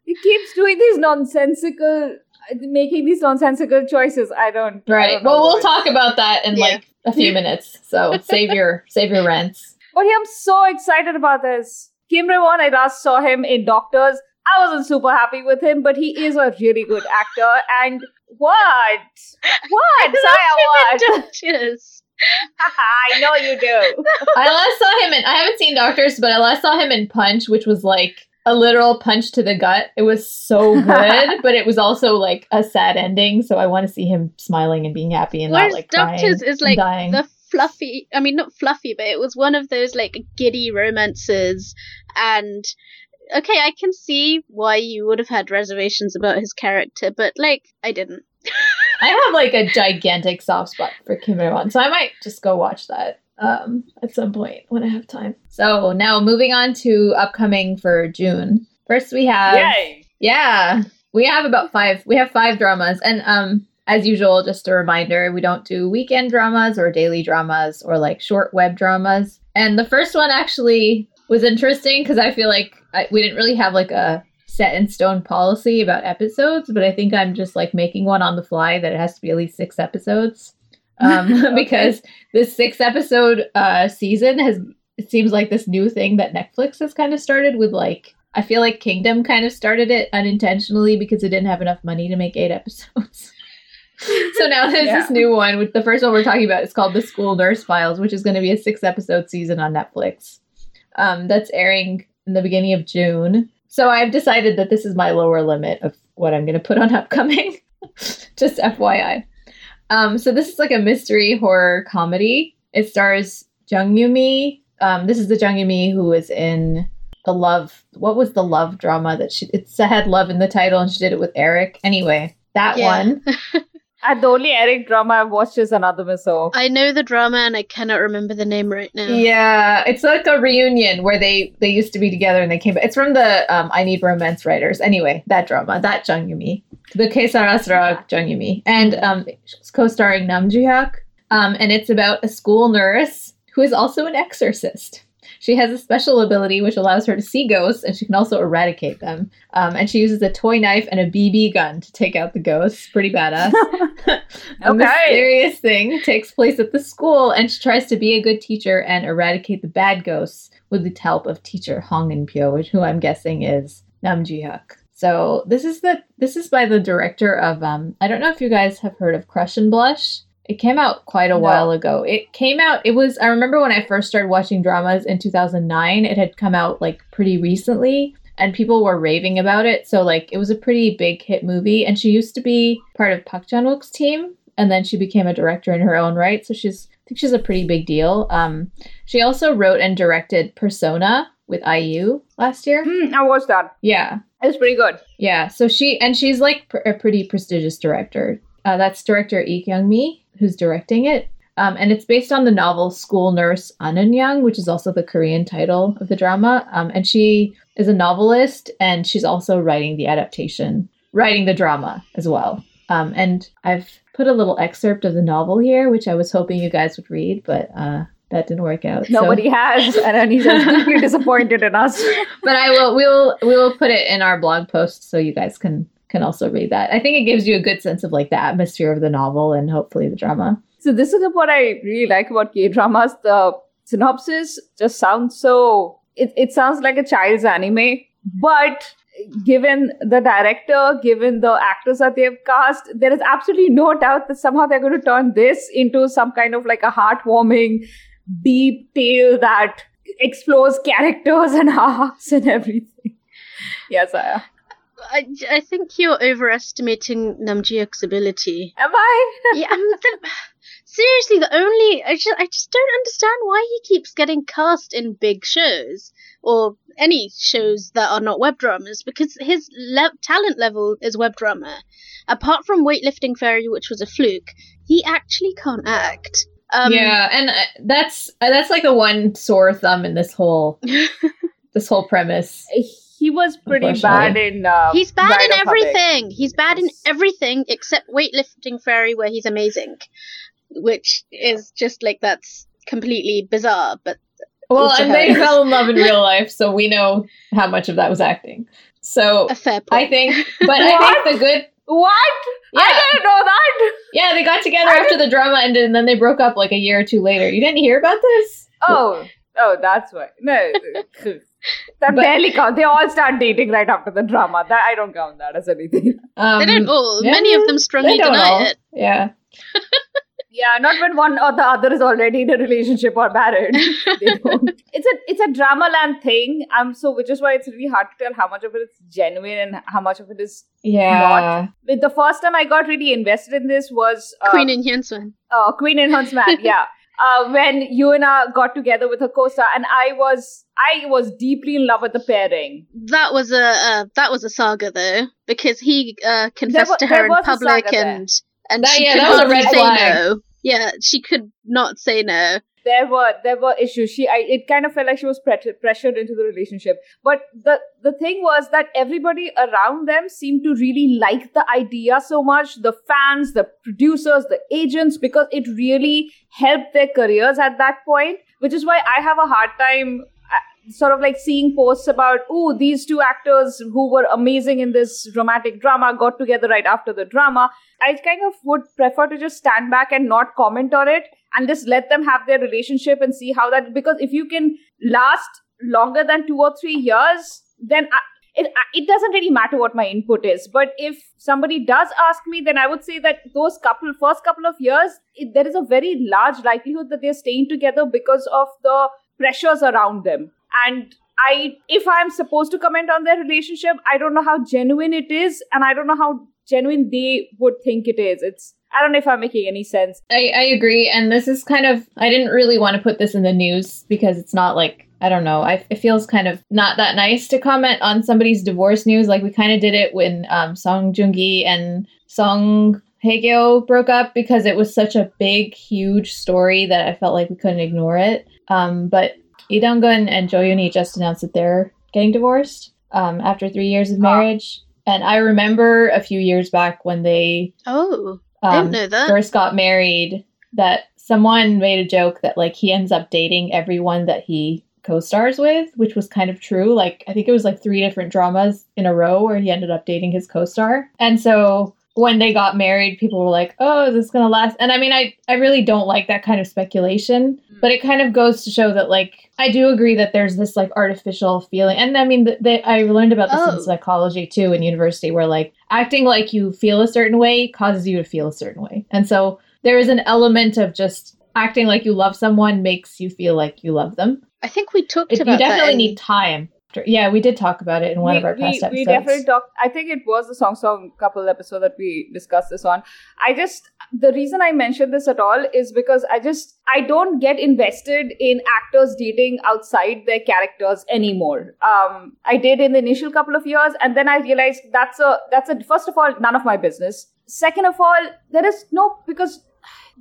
He keeps doing these nonsensical, making these nonsensical choices. I don't. I Right. don't know Well, we'll talk about that in Yeah. like a few minutes. So save your save your rents. But yeah, I'm so excited about this. Kim Rae-won, I last saw him in Doctors. I wasn't super happy with him, but he is a really good actor. And what? What? Saya, what? Yes. I know you do. I last saw him in I haven't seen Doctors, but I last saw him in Punch, which was like a literal punch to the gut. It was so good, but it was also like a sad ending. So I want to see him smiling and being happy and Whereas not like Doctors is like dying. the fluffy. I mean, not fluffy, but it was one of those like giddy romances. And okay, I can see why you would have had reservations about his character, but like I didn't. I have like a gigantic soft spot for Kim so I might just go watch that um, at some point when I have time. So now moving on to upcoming for June. First we have Yay. yeah, we have about five. We have five dramas, and um, as usual, just a reminder, we don't do weekend dramas or daily dramas or like short web dramas. And the first one actually was interesting because I feel like I, we didn't really have like a set in stone policy about episodes, but I think I'm just like making one on the fly that it has to be at least six episodes. Um, because this six episode uh, season has it seems like this new thing that Netflix has kind of started with like I feel like Kingdom kind of started it unintentionally because it didn't have enough money to make eight episodes. so now there's this new one with the first one we're talking about is called The School Nurse Files, which is going to be a six episode season on Netflix. Um, that's airing in the beginning of June. So I've decided that this is my lower limit of what I'm going to put on upcoming. Just FYI. Um, so this is like a mystery horror comedy. It stars Jung Yumi. Um, this is the Jung Yumi who was in the love. What was the love drama that she? It had love in the title, and she did it with Eric. Anyway, that Yeah. one. And the only Eric drama I've watched is Another Miso. I know the drama and I cannot remember the name right now. Yeah, it's like a reunion where they they used to be together and they came. back. It's from the um, I Need Romance writers. Anyway, that drama, that Jung Yumi, the Que Sera Sera Jung Yumi, and um, co-starring Nam Joo Hyuk. Um, and it's about a school nurse who is also an exorcist. She has a special ability which allows her to see ghosts, and she can also eradicate them. Um, and she uses a toy knife and a BB gun to take out the ghosts. Pretty badass. a Okay. mysterious thing takes place at the school, and she tries to be a good teacher and eradicate the bad ghosts with the help of teacher Hong In Pyo, who I'm guessing is Nam Ji Hyuk. So this is the this is by the director of um I don't know if you guys have heard of Crush and Blush. It came out quite a No. while ago. It came out it was I remember when I first started watching dramas in 2009, it had come out like pretty recently and people were raving about it. So like it was a pretty big hit movie and she used to be part of Park Chan-wook's team and then she became a director in her own right. So she's I think she's a pretty big deal. Um she also wrote and directed Persona with IU last year. Hmm, I watched that. Yeah. It's pretty good. Yeah, so she and she's like pr- a pretty prestigious director. Uh, that's director Lee Kyoung Mi who's directing it, um, and it's based on the novel School Nurse Ahn Eun-young, which is also the Korean title of the drama. Um, and she is a novelist, and she's also writing the adaptation, writing the drama as well. Um, and I've put a little excerpt of the novel here, which I was hoping you guys would read, but uh, that didn't work out. so- Nobody has, and Anisha's deeply disappointed in us. but I will we will we will put it in our blog post so you guys can can also read that. I think it gives you a good sense of like the atmosphere of the novel and hopefully the drama. So this is what I really like about K dramas. The synopsis just sounds so. It it sounds like a child's anime, mm-hmm. but given the director, given the actors that they've cast, there is absolutely no doubt that somehow they're going to turn this into some kind of like a heartwarming, deep tale that explores characters and arcs and everything. Yes, I. I, I think you're overestimating Namjoon's ability. Am I? yeah, um, the, seriously, the only I just I just don't understand why he keeps getting cast in big shows or any shows that are not web dramas because his le- talent level is web drama. Apart from weightlifting fairy, which was a fluke, he actually can't act. Um, yeah, and uh, that's uh, that's like the one sore thumb in this whole this whole premise. He was pretty bad in. Uh, he's bad in everything. He's bad in everything except weightlifting fairy, where he's amazing, which is just like that's completely bizarre. But well, and they fell in love in real life, so we know how much of that was acting. So a fair point. I think, but I think the good. What? Yeah. I didn't know that. Yeah, they got together I after didn't... the drama ended, and then they broke up like a year or two later. You didn't hear about this? Oh, oh, that's why. No, that but, barely counts. They all start dating right after the drama. That I don't count that as anything. Um, they don't all. Yeah, Many of them strongly deny all. it. Yeah. Yeah, not when one or the other is already in a relationship or married. It's a it's a drama land thing. Um, so which is why it's really hard to tell how much of it is genuine and how much of it is yeah. not. The first time I got really invested in this was uh, Queen In-hyun's Man. Oh, Queen In-hyun's Man, yeah. Uh, when Yoo In-na got together with her co-star, and I was I was deeply in love with the pairing. That was a uh, that was a saga though, because he uh, confessed was, to her in public and. There and that, she yeah, could that was a red say flag. no. Yeah, she could not say no. There were there were issues. She I, it kind of felt like she was pre- pressured into the relationship. But the the thing was that everybody around them seemed to really like the idea so much. The fans, the producers, the agents, because it really helped their careers at that point. Which is why I have a hard time sort of like seeing posts about, oh, these two actors who were amazing in this romantic drama got together right after the drama. I kind of would prefer to just stand back and not comment on it and just let them have their relationship and see how that, because if you can last longer than two or three years, then I, it, it doesn't really matter what my input is. But if somebody does ask me, then I would say that those couple, first couple of years, it, there is a very large likelihood that they're staying together because of the pressures around them and I, if I'm supposed to comment on their relationship, I don't know how genuine it is, and I don't know how genuine they would think it is. It's I don't know if I'm making any sense. I, I agree, and this is kind of I didn't really want to put this in the news because it's not like I don't know. I, it feels kind of not that nice to comment on somebody's divorce news. Like we kind of did it when um, Song Joong-gi and Song Hye-kyo broke up because it was such a big, huge story that I felt like we couldn't ignore it. Um, but Lee Dong-gun and Jo Yoon-hee just announced that they're getting divorced um, after three years of marriage. Oh. And I remember a few years back when they oh um, didn't know that. first got married that someone made a joke that like he ends up dating everyone that he co-stars with, which was kind of true. Like I think it was like three different dramas in a row where he ended up dating his co-star. And so when they got married, people were like, "Oh, is this gonna last?" And I mean, I I really don't like that kind of speculation, mm. but it kind of goes to show that like I do agree that there's this like artificial feeling, and I mean, that I learned about this oh. in psychology too in university, where like acting like you feel a certain way causes you to feel a certain way, and so there is an element of just acting like you love someone makes you feel like you love them. I think we talked it, about you definitely in- need time yeah, we did talk about it in one we, of our past we, episodes. We definitely talked. I think it was the Song Song couple episode that we discussed this on. I just the reason I mentioned this at all is because I just I don't get invested in actors dating outside their characters anymore. Um, I did in the initial couple of years, and then I realized that's a that's a first of all none of my business. Second of all, there is no because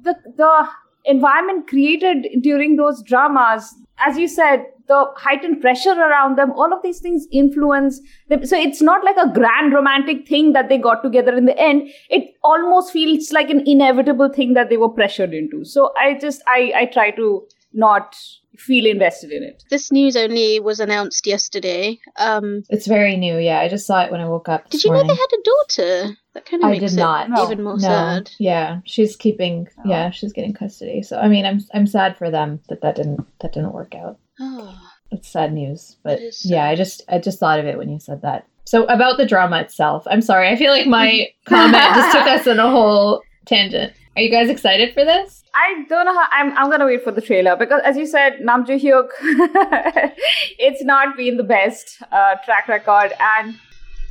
the the environment created during those dramas, as you said, the heightened pressure around them, all of these things influence them. So it's not like a grand romantic thing that they got together in the end. It almost feels like an inevitable thing that they were pressured into. So I just, I, I try to not feel invested in it. This news only was announced yesterday. Um, it's very new, yeah. I just saw it when I woke up. Did you morning. know they had a daughter? That kind of I makes did not. it even more no. sad. Yeah, she's keeping. Oh. Yeah, she's getting custody. So I mean, I'm I'm sad for them that that didn't that didn't work out. Oh. It's sad news, but sad. yeah, I just I just thought of it when you said that. So about the drama itself, I'm sorry. I feel like my comment just took us in a whole tangent. Are you guys excited for this? I don't know how I'm I'm gonna wait for the trailer because as you said, Nam Joo Hyuk it's not been the best uh, track record and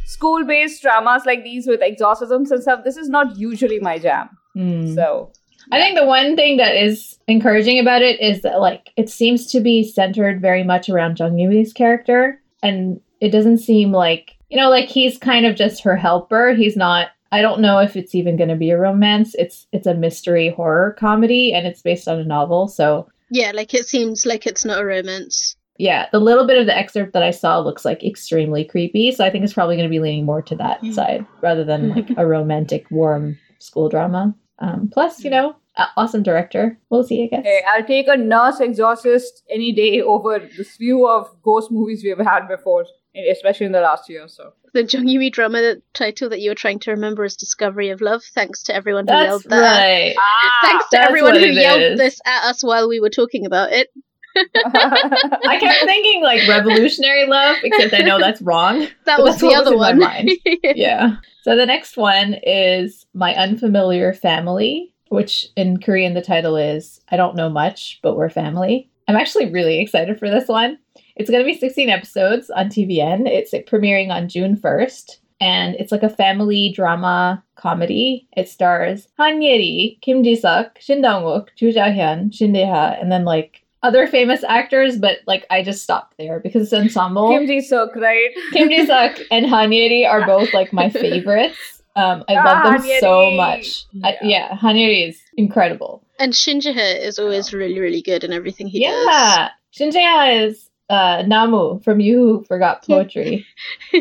school based dramas like these with exorcisms and stuff, this is not usually my jam. Hmm. So I think the one thing that is encouraging about it is that like it seems to be centered very much around Jung Yumi's character, and it doesn't seem like you know like he's kind of just her helper. He's not. I don't know if it's even going to be a romance. It's it's a mystery horror comedy, and it's based on a novel. So Yeah, like it seems like it's not a romance. yeah, the little bit of the excerpt that I saw looks like extremely creepy. So I think it's probably going to be leaning more to that Mm. side rather than like a romantic, warm school drama. Um, plus, you know, awesome director. We'll see. I guess. hey, I'll take a nurse exorcist any day over the slew of ghost movies we've had before, especially in the last year or so. The Jung Yui drama the title that you were trying to remember is Discovery of Love. Thanks to everyone who That's yelled that. right. Ah, Thanks to everyone who yelled is. this at us while we were talking about it. I kept thinking like revolutionary love, except I know that's wrong. That was the other was one. Yeah. So the next one is My Unfamiliar Family, which in Korean the title is I don't know much, but we're family. I'm actually really excited for this one. It's going to be 16 episodes on TVN. It's premiering on June 1st. And it's like a family drama comedy. It stars Han Ye-ri, Kim Ji-suk, Shin Dong-wook, Chu Ja-hyun, Shin Jae-ha, and then like other famous actors. But like I just stopped there because it's ensemble. Kim Ji Suk, right? Kim Ji Suk and Han Yeri are both like my favorites. Um, I love Ah, them Han so Ye-ri. much. I- Yeah. yeah, Han Yeri is incredible. And Shin Shinjaha is always really, really good in everything he does. yeah, Shin Jae-ha is uh, Namu from You Who Forgot Poetry.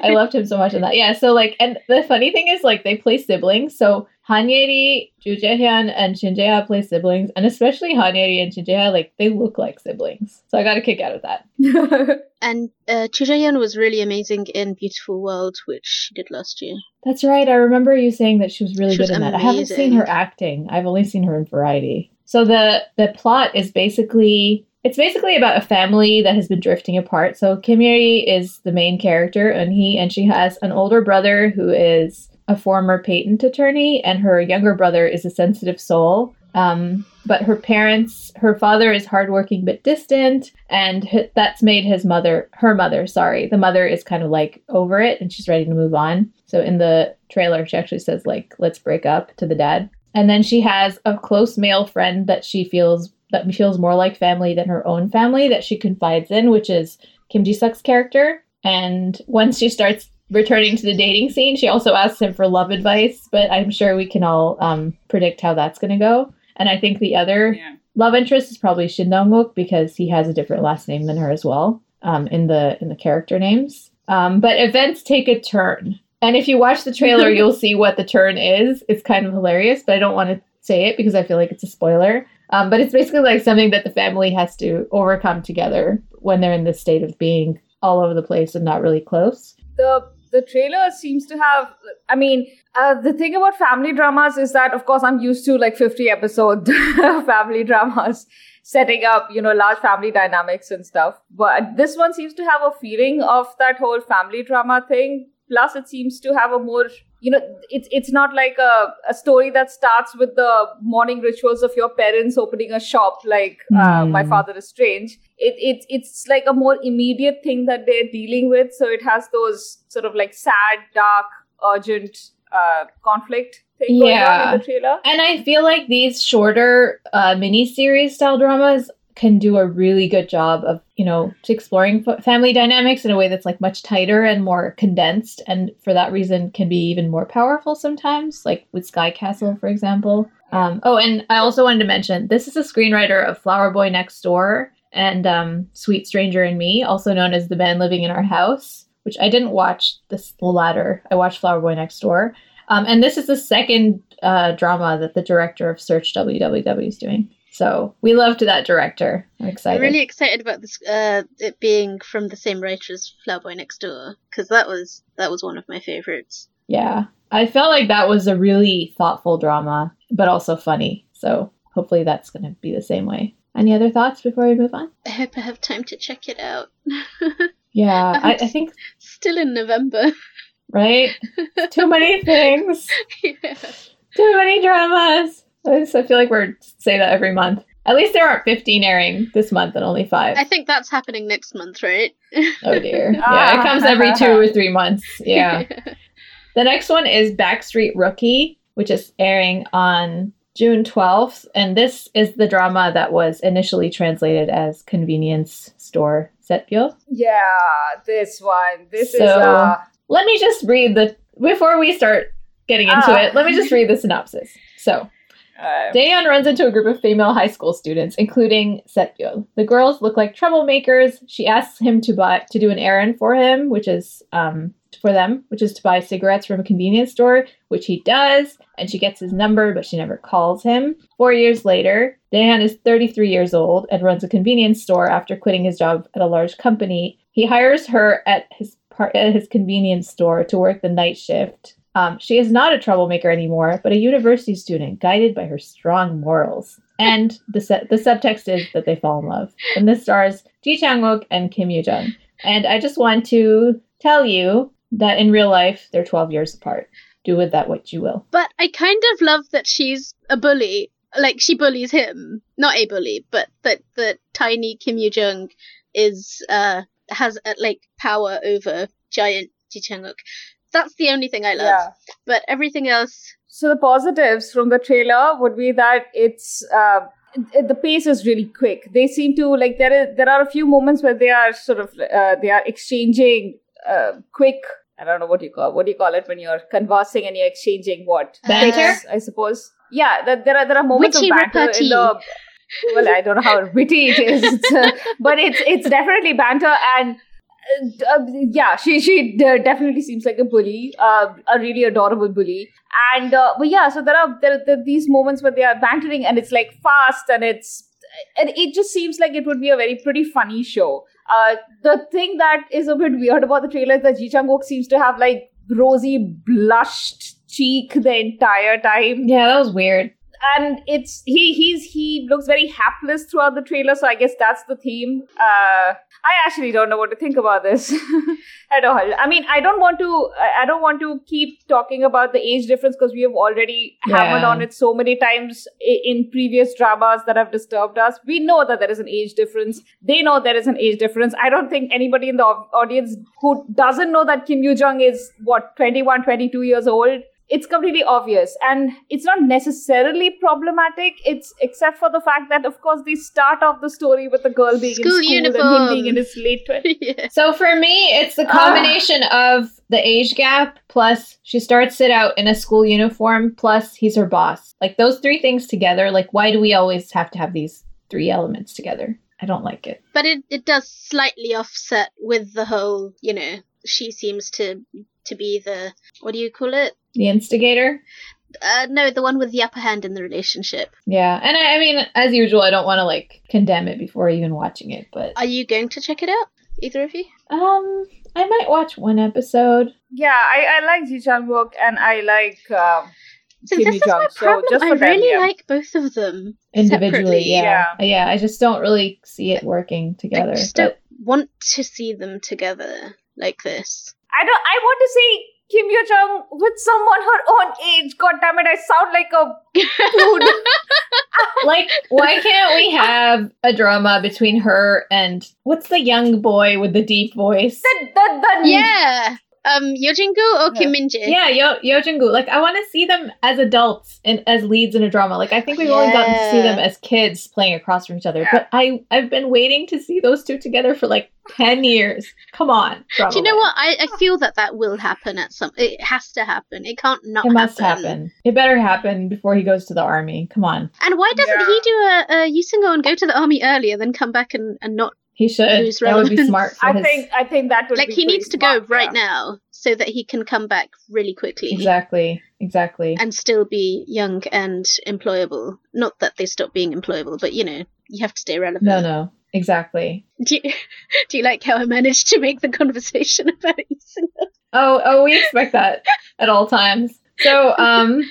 I loved him so much in that. Yeah, so like, and the funny thing is like they play siblings. So Han Yeri, Ju Jae-hyun, and Shin Jae-ha play siblings, and especially Han Yeri and Shin Jae-ha, like they look like siblings. So I got a kick out of that. And uh, Chu Jae-hyun was really amazing in Beautiful World, which she did last year. That's right. I remember you saying that she was really She good was in that. I haven't seen her acting. I've only seen her in Variety. So the the plot is basically it's basically about a family that has been drifting apart. So Kim Yeri is the main character, and he and she has an older brother who is a former patent attorney, and her younger brother is a sensitive soul. Um, but her parents, her father is hardworking but distant, and that's made his mother, her mother, sorry, the mother is kind of like over it and she's ready to move on. So in the trailer, she actually says like, "Let's break up" to the dad, and then she has a close male friend that she feels that feels more like family than her own family that she confides in, which is Kim Ji Suk's character. And once she starts returning to the dating scene, she also asks him for love advice. But I'm sure we can all um, predict how that's going to go. And I think the other yeah. love interest is probably Shin Dong-wook because he has a different last name than her as well um, in the in the character names. Um, but events take a turn, and if you watch the trailer, you'll see what the turn is. It's kind of hilarious, but I don't want to say it because I feel like it's a spoiler. Um, but it's basically like something that the family has to overcome together when they're in this state of being all over the place and not really close. the the trailer seems to have i mean uh, the thing about family dramas is that of course i'm used to like 50 episode family dramas setting up you know large family dynamics and stuff but this one seems to have a feeling of that whole family drama thing plus it seems to have a more you know it's it's not like a, a story that starts with the morning rituals of your parents opening a shop like uh, Hmm. my father is strange it, it it's like a more immediate thing that they're dealing with so it has those sort of like sad dark urgent uh, conflict thing going on Yeah. in the trailer And I feel like these shorter uh, mini-series style dramas can do a really good job of, you know, exploring family dynamics in a way that's like much tighter and more condensed, and for that reason can be even more powerful sometimes, like with Sky Castle, for example. Um, oh, and I also wanted to mention this is a screenwriter of Flower Boy Next Door and um, Sweet Stranger and Me, also known as The Man Living in Our House, which I didn't watch this the latter. I watched Flower Boy Next Door. Um, and this is the second uh, drama that the director of Search WWW is doing. So we loved that director. I'm excited. I'm really excited about this uh, it being from the same writer as Flower Boy Next Door because that was that was one of my favorites. Yeah. I felt like that was a really thoughtful drama, but also funny. So hopefully that's going to be the same way. Any other thoughts before we move on? I hope I have time to check it out. Yeah, I, I think still in November. right? Too many things. yeah. Too many dramas. I just I feel like we're say that every month. At least there aren't 15 airing this month and only five. I think that's happening next month, right? Oh dear. Yeah, it comes every two or three months. Yeah. The next one is Backstreet Rookie, which is airing on June 12th. And this is the drama that was initially translated as Convenience Store Setpyo. Yeah, this one. This is So- uh, Let me just read the, before we start getting into Ah. it, let me just read the synopsis. So, uh Daeyeon runs into a group of female high school students, including Setyo. The girls look like troublemakers. She asks him to buy to do an errand for him, which is um for them, which is to buy cigarettes from a convenience store, which he does, and she gets his number, but she never calls him. Four years later, Daeyeon is 33 years old and runs a convenience store after quitting his job at a large company. He hires her at his part at his convenience store to work the night shift. Um, she is not a troublemaker anymore, but a university student guided by her strong morals. And the se- the subtext is that they fall in love. And this stars Ji Chang Wook and Kim Yoo Jung. And I just want to tell you that in real life they're 12 years apart. Do with that what you will. But I kind of love that she's a bully. Like she bullies him, not a bully, but that the tiny Kim Yoo Jung is uh has uh, like power over giant Ji Chang Wook. That's the only thing I love. yeah. But everything else, So the positives from the trailer would be that it's uh, it- the pace is really quick. They seem to like there is there are a few moments where they are sort of uh, they are exchanging uh, quick. I don't know what you call what do you call it when you're conversing and you're exchanging what Banter? Texts, I suppose. Yeah, that there are there are moments Witty of banter in the. Well, I don't know how witty it is, It's, uh, but it's it's definitely banter and. Uh, uh, yeah, she she d- definitely seems like a bully, uh, a really adorable bully. And uh, but yeah so there are there, there are these moments where they are bantering and it's like fast and it's and it just seems like it would be a very pretty funny show. Uh the thing that is a bit weird about the trailer is that ji chang wook seems to have like rosy blushed cheek the entire time. Yeah, that was weird. And it's he he's he looks very hapless throughout the trailer so i guess that's the theme. Uh i actually don't know what to think about this at all. I mean i don't want to i don't want to keep talking about the age difference because we have already hammered on it so many times in previous dramas that have disturbed us. We know that there is an age difference. They know there is an age difference. I don't think anybody in the audience who doesn't know that kim yoo jung is what 21 22 years old it's completely obvious and it's not necessarily problematic it's except for the fact that of course they start off the story with the girl being School in school and him uniform. being in his late 20s yeah. So for me, it's the ah. combination of the age gap plus she starts it out in a school uniform plus he's her boss. Like those three things together, like why do we always have to have these three elements together? I don't like it. But it, it does slightly offset with the whole, you know, she seems to to be the what do you call it? The instigator? Uh, no, the one with the upper hand in the relationship. Yeah. And I, I mean, as usual, I don't want to like condemn it before even watching it, but Are you going to check it out, either of you? um I might watch one episode. yeah i, I like ji chang wook and i like um, So Kim this is my Jong, so problem. just I them, really yeah. like both of them Individually, separately. yeah. yeah. I just don't really see it working together. I just but- don't want to see them together like this. i don't i want to see kim yo jung with someone her own age. God damn it i sound like a dude. Like why can't we have a drama between her and what's the young boy with the deep voice? The, the, the Yeah. Um, Yeo Jin-goo or Kim Min Jae? yeah yo yo Jung-gu. like i want to see them as adults and as leads in a drama like i think we've only gotten to see them as kids playing across from each other Yeah. but i i've been waiting to see those two together for like 10 years come on Do you know what? I, I feel that that will happen at some. It has to happen. It can't not it must happen it better happen before he goes to the army come on And why doesn't Yeah. he do a, a Yoo Seung-ho and go to the army earlier, then come back and, and not he should Lose that would be smart for i his think i think that would like be he needs to smart, go right now so that he can come back really quickly exactly exactly and still be young and employable. Not that they stop being employable, but you know you have to stay relevant. no no exactly Do you, do you like how I managed to make the conversation about Yoo Seung-ho? Oh, oh, we expect that at all times. So, um,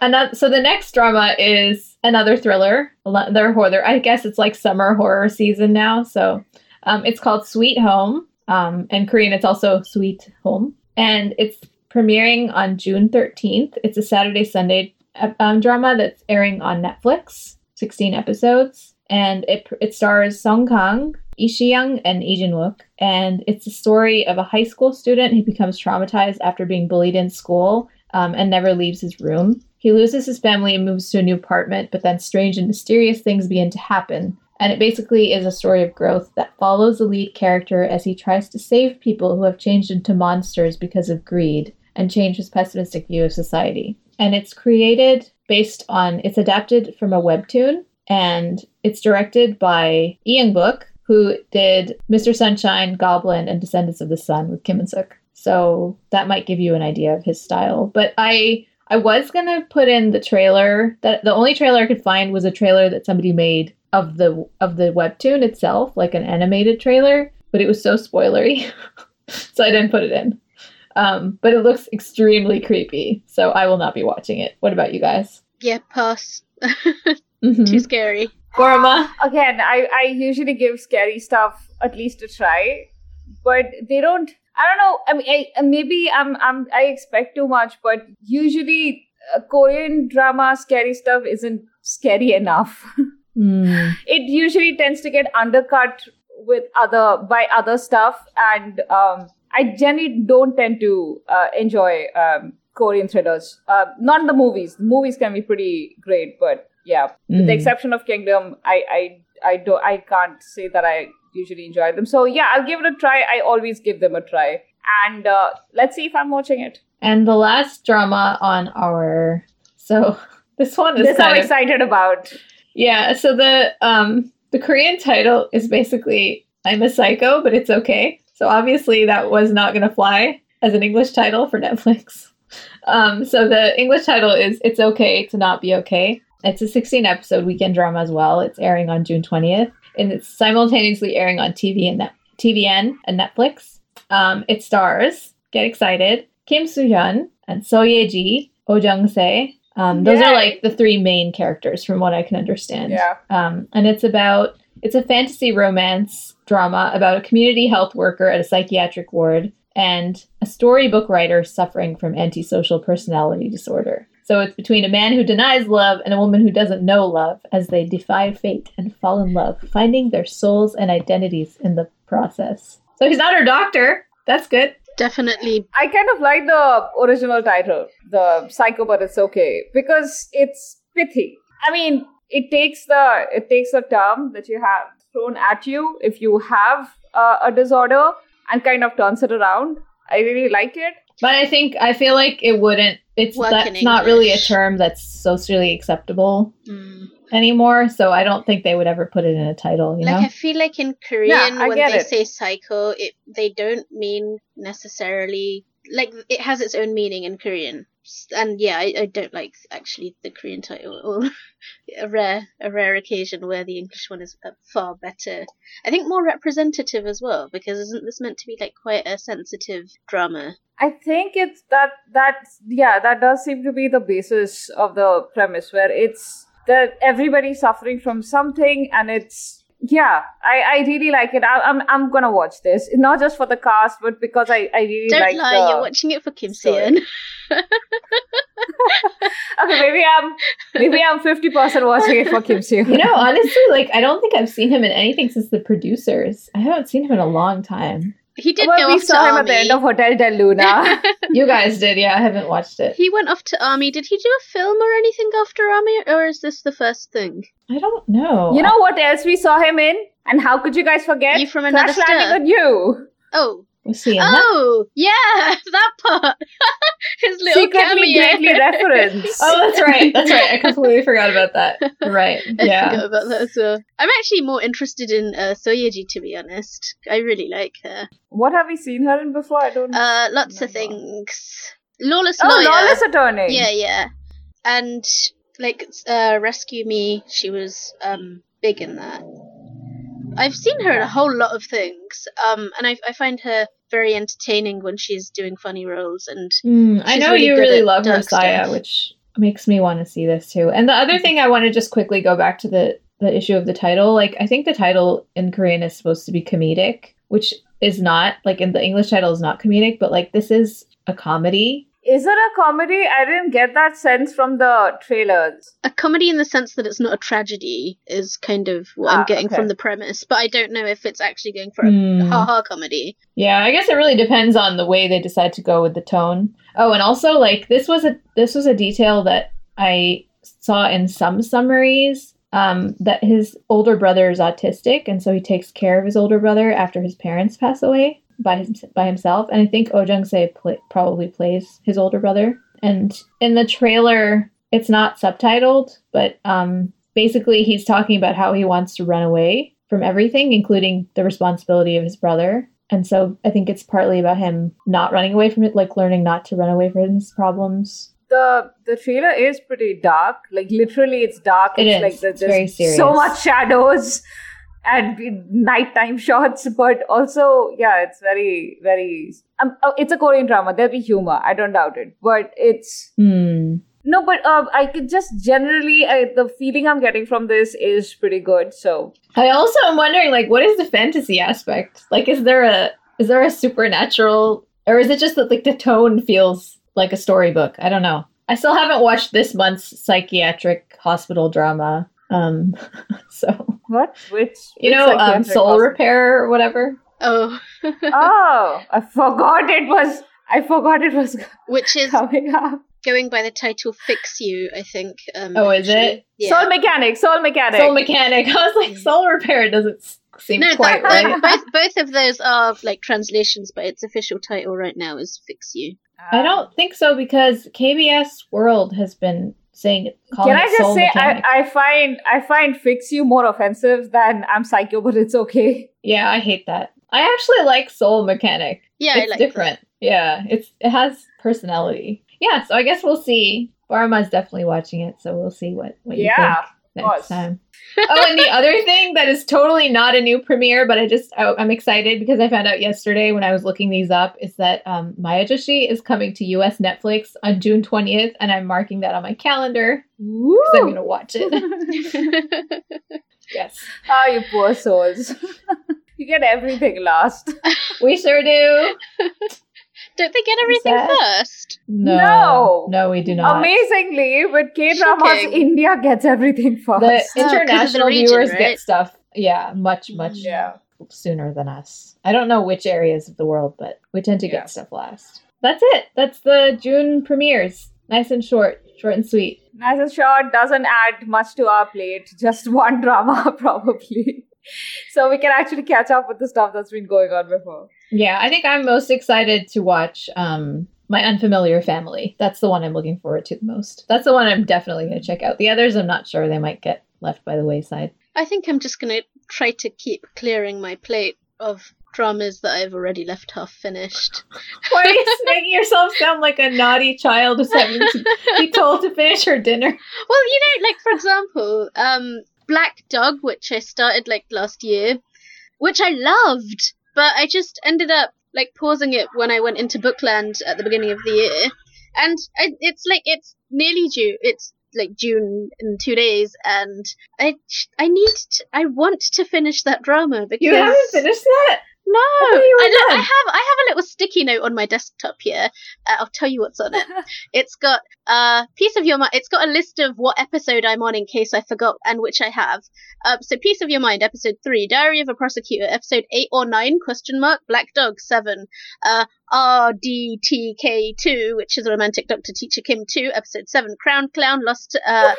another. So the next drama is another thriller. Another horror. I guess it's like summer horror season now. So, um, it's called Sweet Home. Um, and Korean, it's also Sweet Home. And it's premiering on June 13th. It's a Saturday Sunday um, drama that's airing on Netflix, 16 episodes. And it, it stars Song Kang, Lee Si-young, and Lee Jin-wook. And it's the story of a high school student who becomes traumatized after being bullied in school um, and never leaves his room. He loses his family and moves to a new apartment, but then strange and mysterious things begin to happen. And it basically is a story of growth that follows the lead character as he tries to save people who have changed into monsters because of greed and change his pessimistic view of society. And it's created based on, it's adapted from a webtoon, and it's directed by Lee Eung-bok, who did Mr. Sunshine, Goblin, and Descendants of the Sun with Kim Eun-sook. So that might give you an idea of his style. But I I was gonna put in the trailer that the only trailer I could find was a trailer that somebody made of the of the webtoon itself, like an animated trailer, but it was so spoilery, so I didn't put it in. Um, but it looks extremely creepy, so I will not be watching it. What about you guys? Yeah, pass. mm-hmm. Too scary. Gorma. Again, I I usually give scary stuff at least a try, but they don't I don't know. I mean, I, maybe I'm I'm I expect too much, but usually uh, Korean drama scary stuff isn't scary enough. mm. It usually tends to get undercut with other by other stuff, and um, I generally don't tend to uh, enjoy um, Korean thrillers. Uh, not the movies. The movies can be pretty great, but yeah, mm. with the hmm. exception of Kingdom, I I I don't I can't say that I usually enjoy them. So yeah, I'll give it a try. I always give them a try, and uh, let's see if I'm watching it. And the last drama on our so this one is this I'm of, excited about. Yeah, so the um the Korean title is basically I'm a psycho, but it's okay. So obviously that was not going to fly as an English title for Netflix. Um, so the English title is It's Okay to Not Be Okay. It's a 16 episode weekend drama as well. It's airing on June 20th and it's simultaneously airing on TV and Net- TVN and Netflix. Um, it stars, get excited, Kim Soo Hyun and Seo Ye Ji, Oh Jung Se. Um, those are like the three main characters, from what I can understand. Yeah. Um, and it's about it's a fantasy romance drama about a community health worker at a psychiatric ward and a storybook writer suffering from antisocial personality disorder. So it's between a man who denies love and a woman who doesn't know love as they defy fate and fall in love, finding their souls and identities in the process. So he's not her doctor. That's good. Definitely. I kind of like the original title, the Psycho, but it's okay because it's pithy. I mean, it takes the it takes the term that you have thrown at you if you have uh, a disorder and kind of turns it around. I really like it. But I think I feel like it wouldn't. It's Work that's not really a term that's socially acceptable mm. anymore. So I don't think they would ever put it in a title. You like know? I feel like in Korean yeah, when they it. say psycho, it they don't mean necessarily like it has its own meaning in Korean and yeah, I, I don't like actually the Korean title. Or a rare a rare occasion where the English one is uh, far better. I think more representative as well because isn't this meant to be like quite a sensitive drama? I think it's that that yeah that does seem to be the basis of the premise where it's that everybody's suffering from something and it's yeah i i really like it. I, am I'm, I'm gonna watch this. Not just for the cast but because i i really don't like lie the you're watching it for kim Seon. okay maybe i'm maybe i'm 50 percent watching it for kim Seon. you know honestly like i don't think i've seen him in anything since the producers. I haven't seen him in a long time he did well, go we saw him army. at the end of Hotel Del Luna. you guys did, yeah. I haven't watched it. He went off to army. Did he do a film or anything after army, or is this the first thing? I don't know. You know what else we saw him in? And how could you guys forget? You from another Crash Landing on You. Oh, was he in oh, that? yeah, that part. His little Secretly cameo. greatly reference. oh, that's right. That's right. I completely forgot about that. Right. Yeah. I forgot about that as well. I'm actually more interested in uh, Seo Ye-ji, to be honest. I really like her. What have we seen her in before? I don't. Uh, lots of things. Lawless oh, lawyer. Lawless attorney. Yeah, yeah, and like uh, Rescue Me. She was um big in that. I've seen her in a whole lot of things, um, and I, I find her very entertaining when she's doing funny roles. And mm, I know really you really love her, Saya, which makes me want to see this too. And the other mm-hmm. thing I want to just quickly go back to the the issue of the title. Like, I think the title in Korean is supposed to be comedic, which is not like in the English title is not comedic, but like this is a comedy. Is it a comedy? I didn't get that sense from the trailers. A comedy in the sense that it's not a tragedy is kind of what Ah, I'm getting okay. from the premise, but I don't know if it's actually going for a Hmm. ha-ha comedy. Yeah, I guess it really depends on the way they decide to go with the tone. Oh, and also like this was a this was a detail that I saw in some summaries um, that his older brother is autistic, and so he takes care of his older brother after his parents pass away by by himself. And I think Oh Jung Se probably plays his older brother. And in the trailer, it's not subtitled, but um, basically he's talking about how he wants to run away from everything, including the responsibility of his brother. And so I think it's partly about him not running away from it, like learning not to run away from his problems. The the trailer is pretty dark. Like literally, it's dark. It it's is. like the, It's very serious. so much shadows and nighttime shots. But also, yeah, it's very very. Um, oh, it's a Korean drama. There'll be humor. I don't doubt it. But it's Hmm. no. But uh, I could just generally I, the feeling I'm getting from this is pretty good. So I also am wondering, like, what is the fantasy aspect? Like, is there a is there a supernatural, or is it just that like the tone feels like a storybook? I don't know. I still haven't watched this month's psychiatric hospital drama. Um, so what? Which you which know, um, Soul hospital? Repair or whatever. Oh, Oh, I forgot it was. I forgot it was which is coming up. going by the title "Fix You," I think. Um, Oh, is actually. it? Yeah. Soul mechanic. Soul mechanic. Soul Mechanic. I was like, Soul Repair doesn't seem no, quite that, right. both both of those are like translations, but its official title right now is "Fix You." I don't think so because KBS World has been saying calling Can I just say I, Mechanic. I find I find fix you more offensive than I'm psycho, but it's okay. yeah, I hate that. I actually like Soul Mechanic. Yeah, I it's like different. Yeah, it's it has personality. Yeah, so I guess we'll see. Barma's definitely watching it, so we'll see what what you Yeah, think next course. time. oh, and the other thing that is totally not a new premiere, but I just I, I'm excited because I found out yesterday when I was looking these up is that um, Maya Joshi is coming to U.S. Netflix on June 20th, and I'm marking that on my calendar because I'm gonna watch it. yes, Ah, you poor souls. you get everything last. we sure do. Don't they get everything first? No, No. no, we do not. Amazingly, with K dramas, India gets everything The first. Oh, 'cause of the international region, viewers right? get stuff, yeah, much much yeah. sooner than us. I don't know which areas of the world, but we tend to Yeah. get stuff last. That's it. That's the June premieres. Nice and short, short and sweet. Nice and short doesn't add much to our plate. Just one drama, probably. So we can actually catch up with the stuff that's been going on before. Yeah, I think I'm most excited to watch um My Unfamiliar Family. That's the one I'm looking forward to the most. That's the one I'm definitely going to check out. The others I'm not sure they might get left by the wayside. I think I'm just gonna try to keep clearing my plate of dramas that I've already left half finished. Why are you making yourself sound like a naughty child who's having to be told to finish her dinner? Well, you know, like for example, um, Black Dog, which I started like last year, which I loved, but I just ended up like pausing it when I went into Bookland at the beginning of the year, and I, it's like it's nearly due. It's like June in two days, and I I need to, I want to finish that drama because You haven't finished that? No, I don't. I have I have a little sticky note on my desktop here. Uh, I'll tell you what's on it. It's got a piece of your mind. It's got a list of what episode I'm on in case I forgot, and which I have. Um, so piece of your mind, episode three, Diary of a Prosecutor, episode eight or nine, question mark, Black Dog seven, uh, RDTK two, which is romantic Doctor Teacher Kim two, episode seven, Crowned Clown lost. Uh, haven't.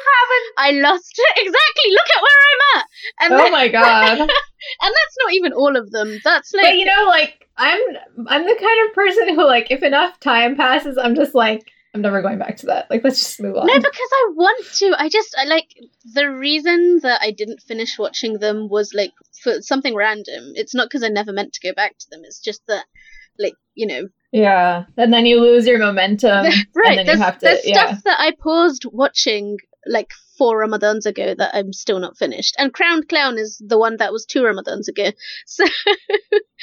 I lost exactly. Look at where I'm at, and Oh then- my god. and that's not even all of them. That's like but you know, like I'm I'm the kind of person who like if enough time passes, I'm just like I'm never going back to that. Like let's just move on. No, because I want to. I just I like the reason that I didn't finish watching them was like for something random. It's not because I never meant to go back to them. It's just that, like you know, yeah. And then you lose your momentum. right? And then there's you have to there's yeah. stuff that I paused watching like four Ramadans ago that I'm still not finished. And Crowned Clown is the one that was two Ramadans ago. So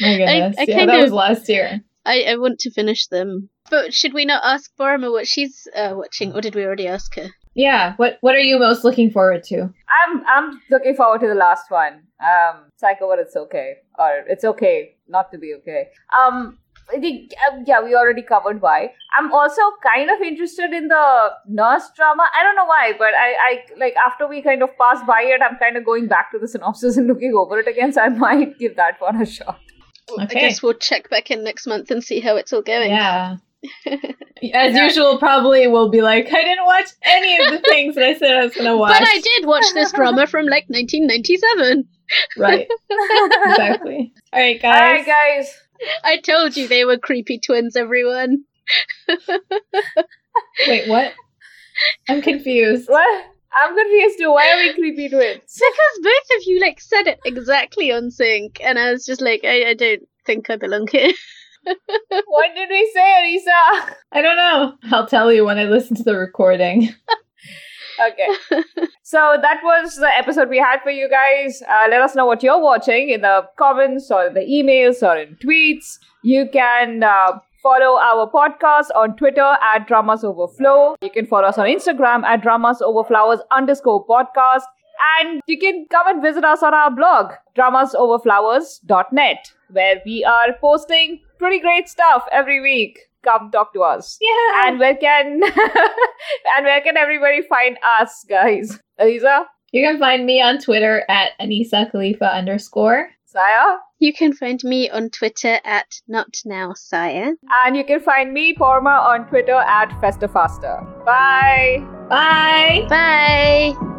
My goodness. I yeah, kind that of- was last year. I, I want to finish them. But should we not ask Borma what she's uh, watching, or did we already ask her? Yeah. What What are you most looking forward to? I'm I'm looking forward to the last one. Um, Psycho, but it's okay, or it's okay not to be okay. Um, I think um, yeah, we already covered why. I'm also kind of interested in the nurse drama. I don't know why, but I, I like after we kind of pass by it, I'm kind of going back to the synopsis and looking over it again. So I might give that one a shot. I Okay. guess we'll check back in next month and see how it's all going. Yeah. As Yeah. usual, probably we'll be like, I didn't watch any of the things that I said I was going to watch. But I did watch this drama from like 1997. Right. Exactly. All right, guys. right, guys. I told you they were creepy twins, everyone. Wait, what? I'm confused. What? I'm confused too. Why are we creepy twins? Because both of you like said it exactly on sync, and I was just like, I, I don't think I belong here. what did we say, Arisa? I don't know. I'll tell you when I listen to the recording. Okay. so that was the episode we had for you guys. Uh, let us know what you're watching in the comments or the emails or in tweets. You can uh, follow our podcast on Twitter at Dramas Overflow. You can follow us on Instagram at Dramas Overflowers underscore podcast. And you can come and visit us on our blog, dramasoverflowers.net, where we are posting pretty great stuff every week. Come talk to us. Yeah. And where can and where can everybody find us, guys? Aliza, you can find me on Twitter at Anisa Khalifa underscore. Saya, You can find me on Twitter at Not Now Sire. and you can find me, Porma, on Twitter at FestaFaster. Bye. Bye. Bye!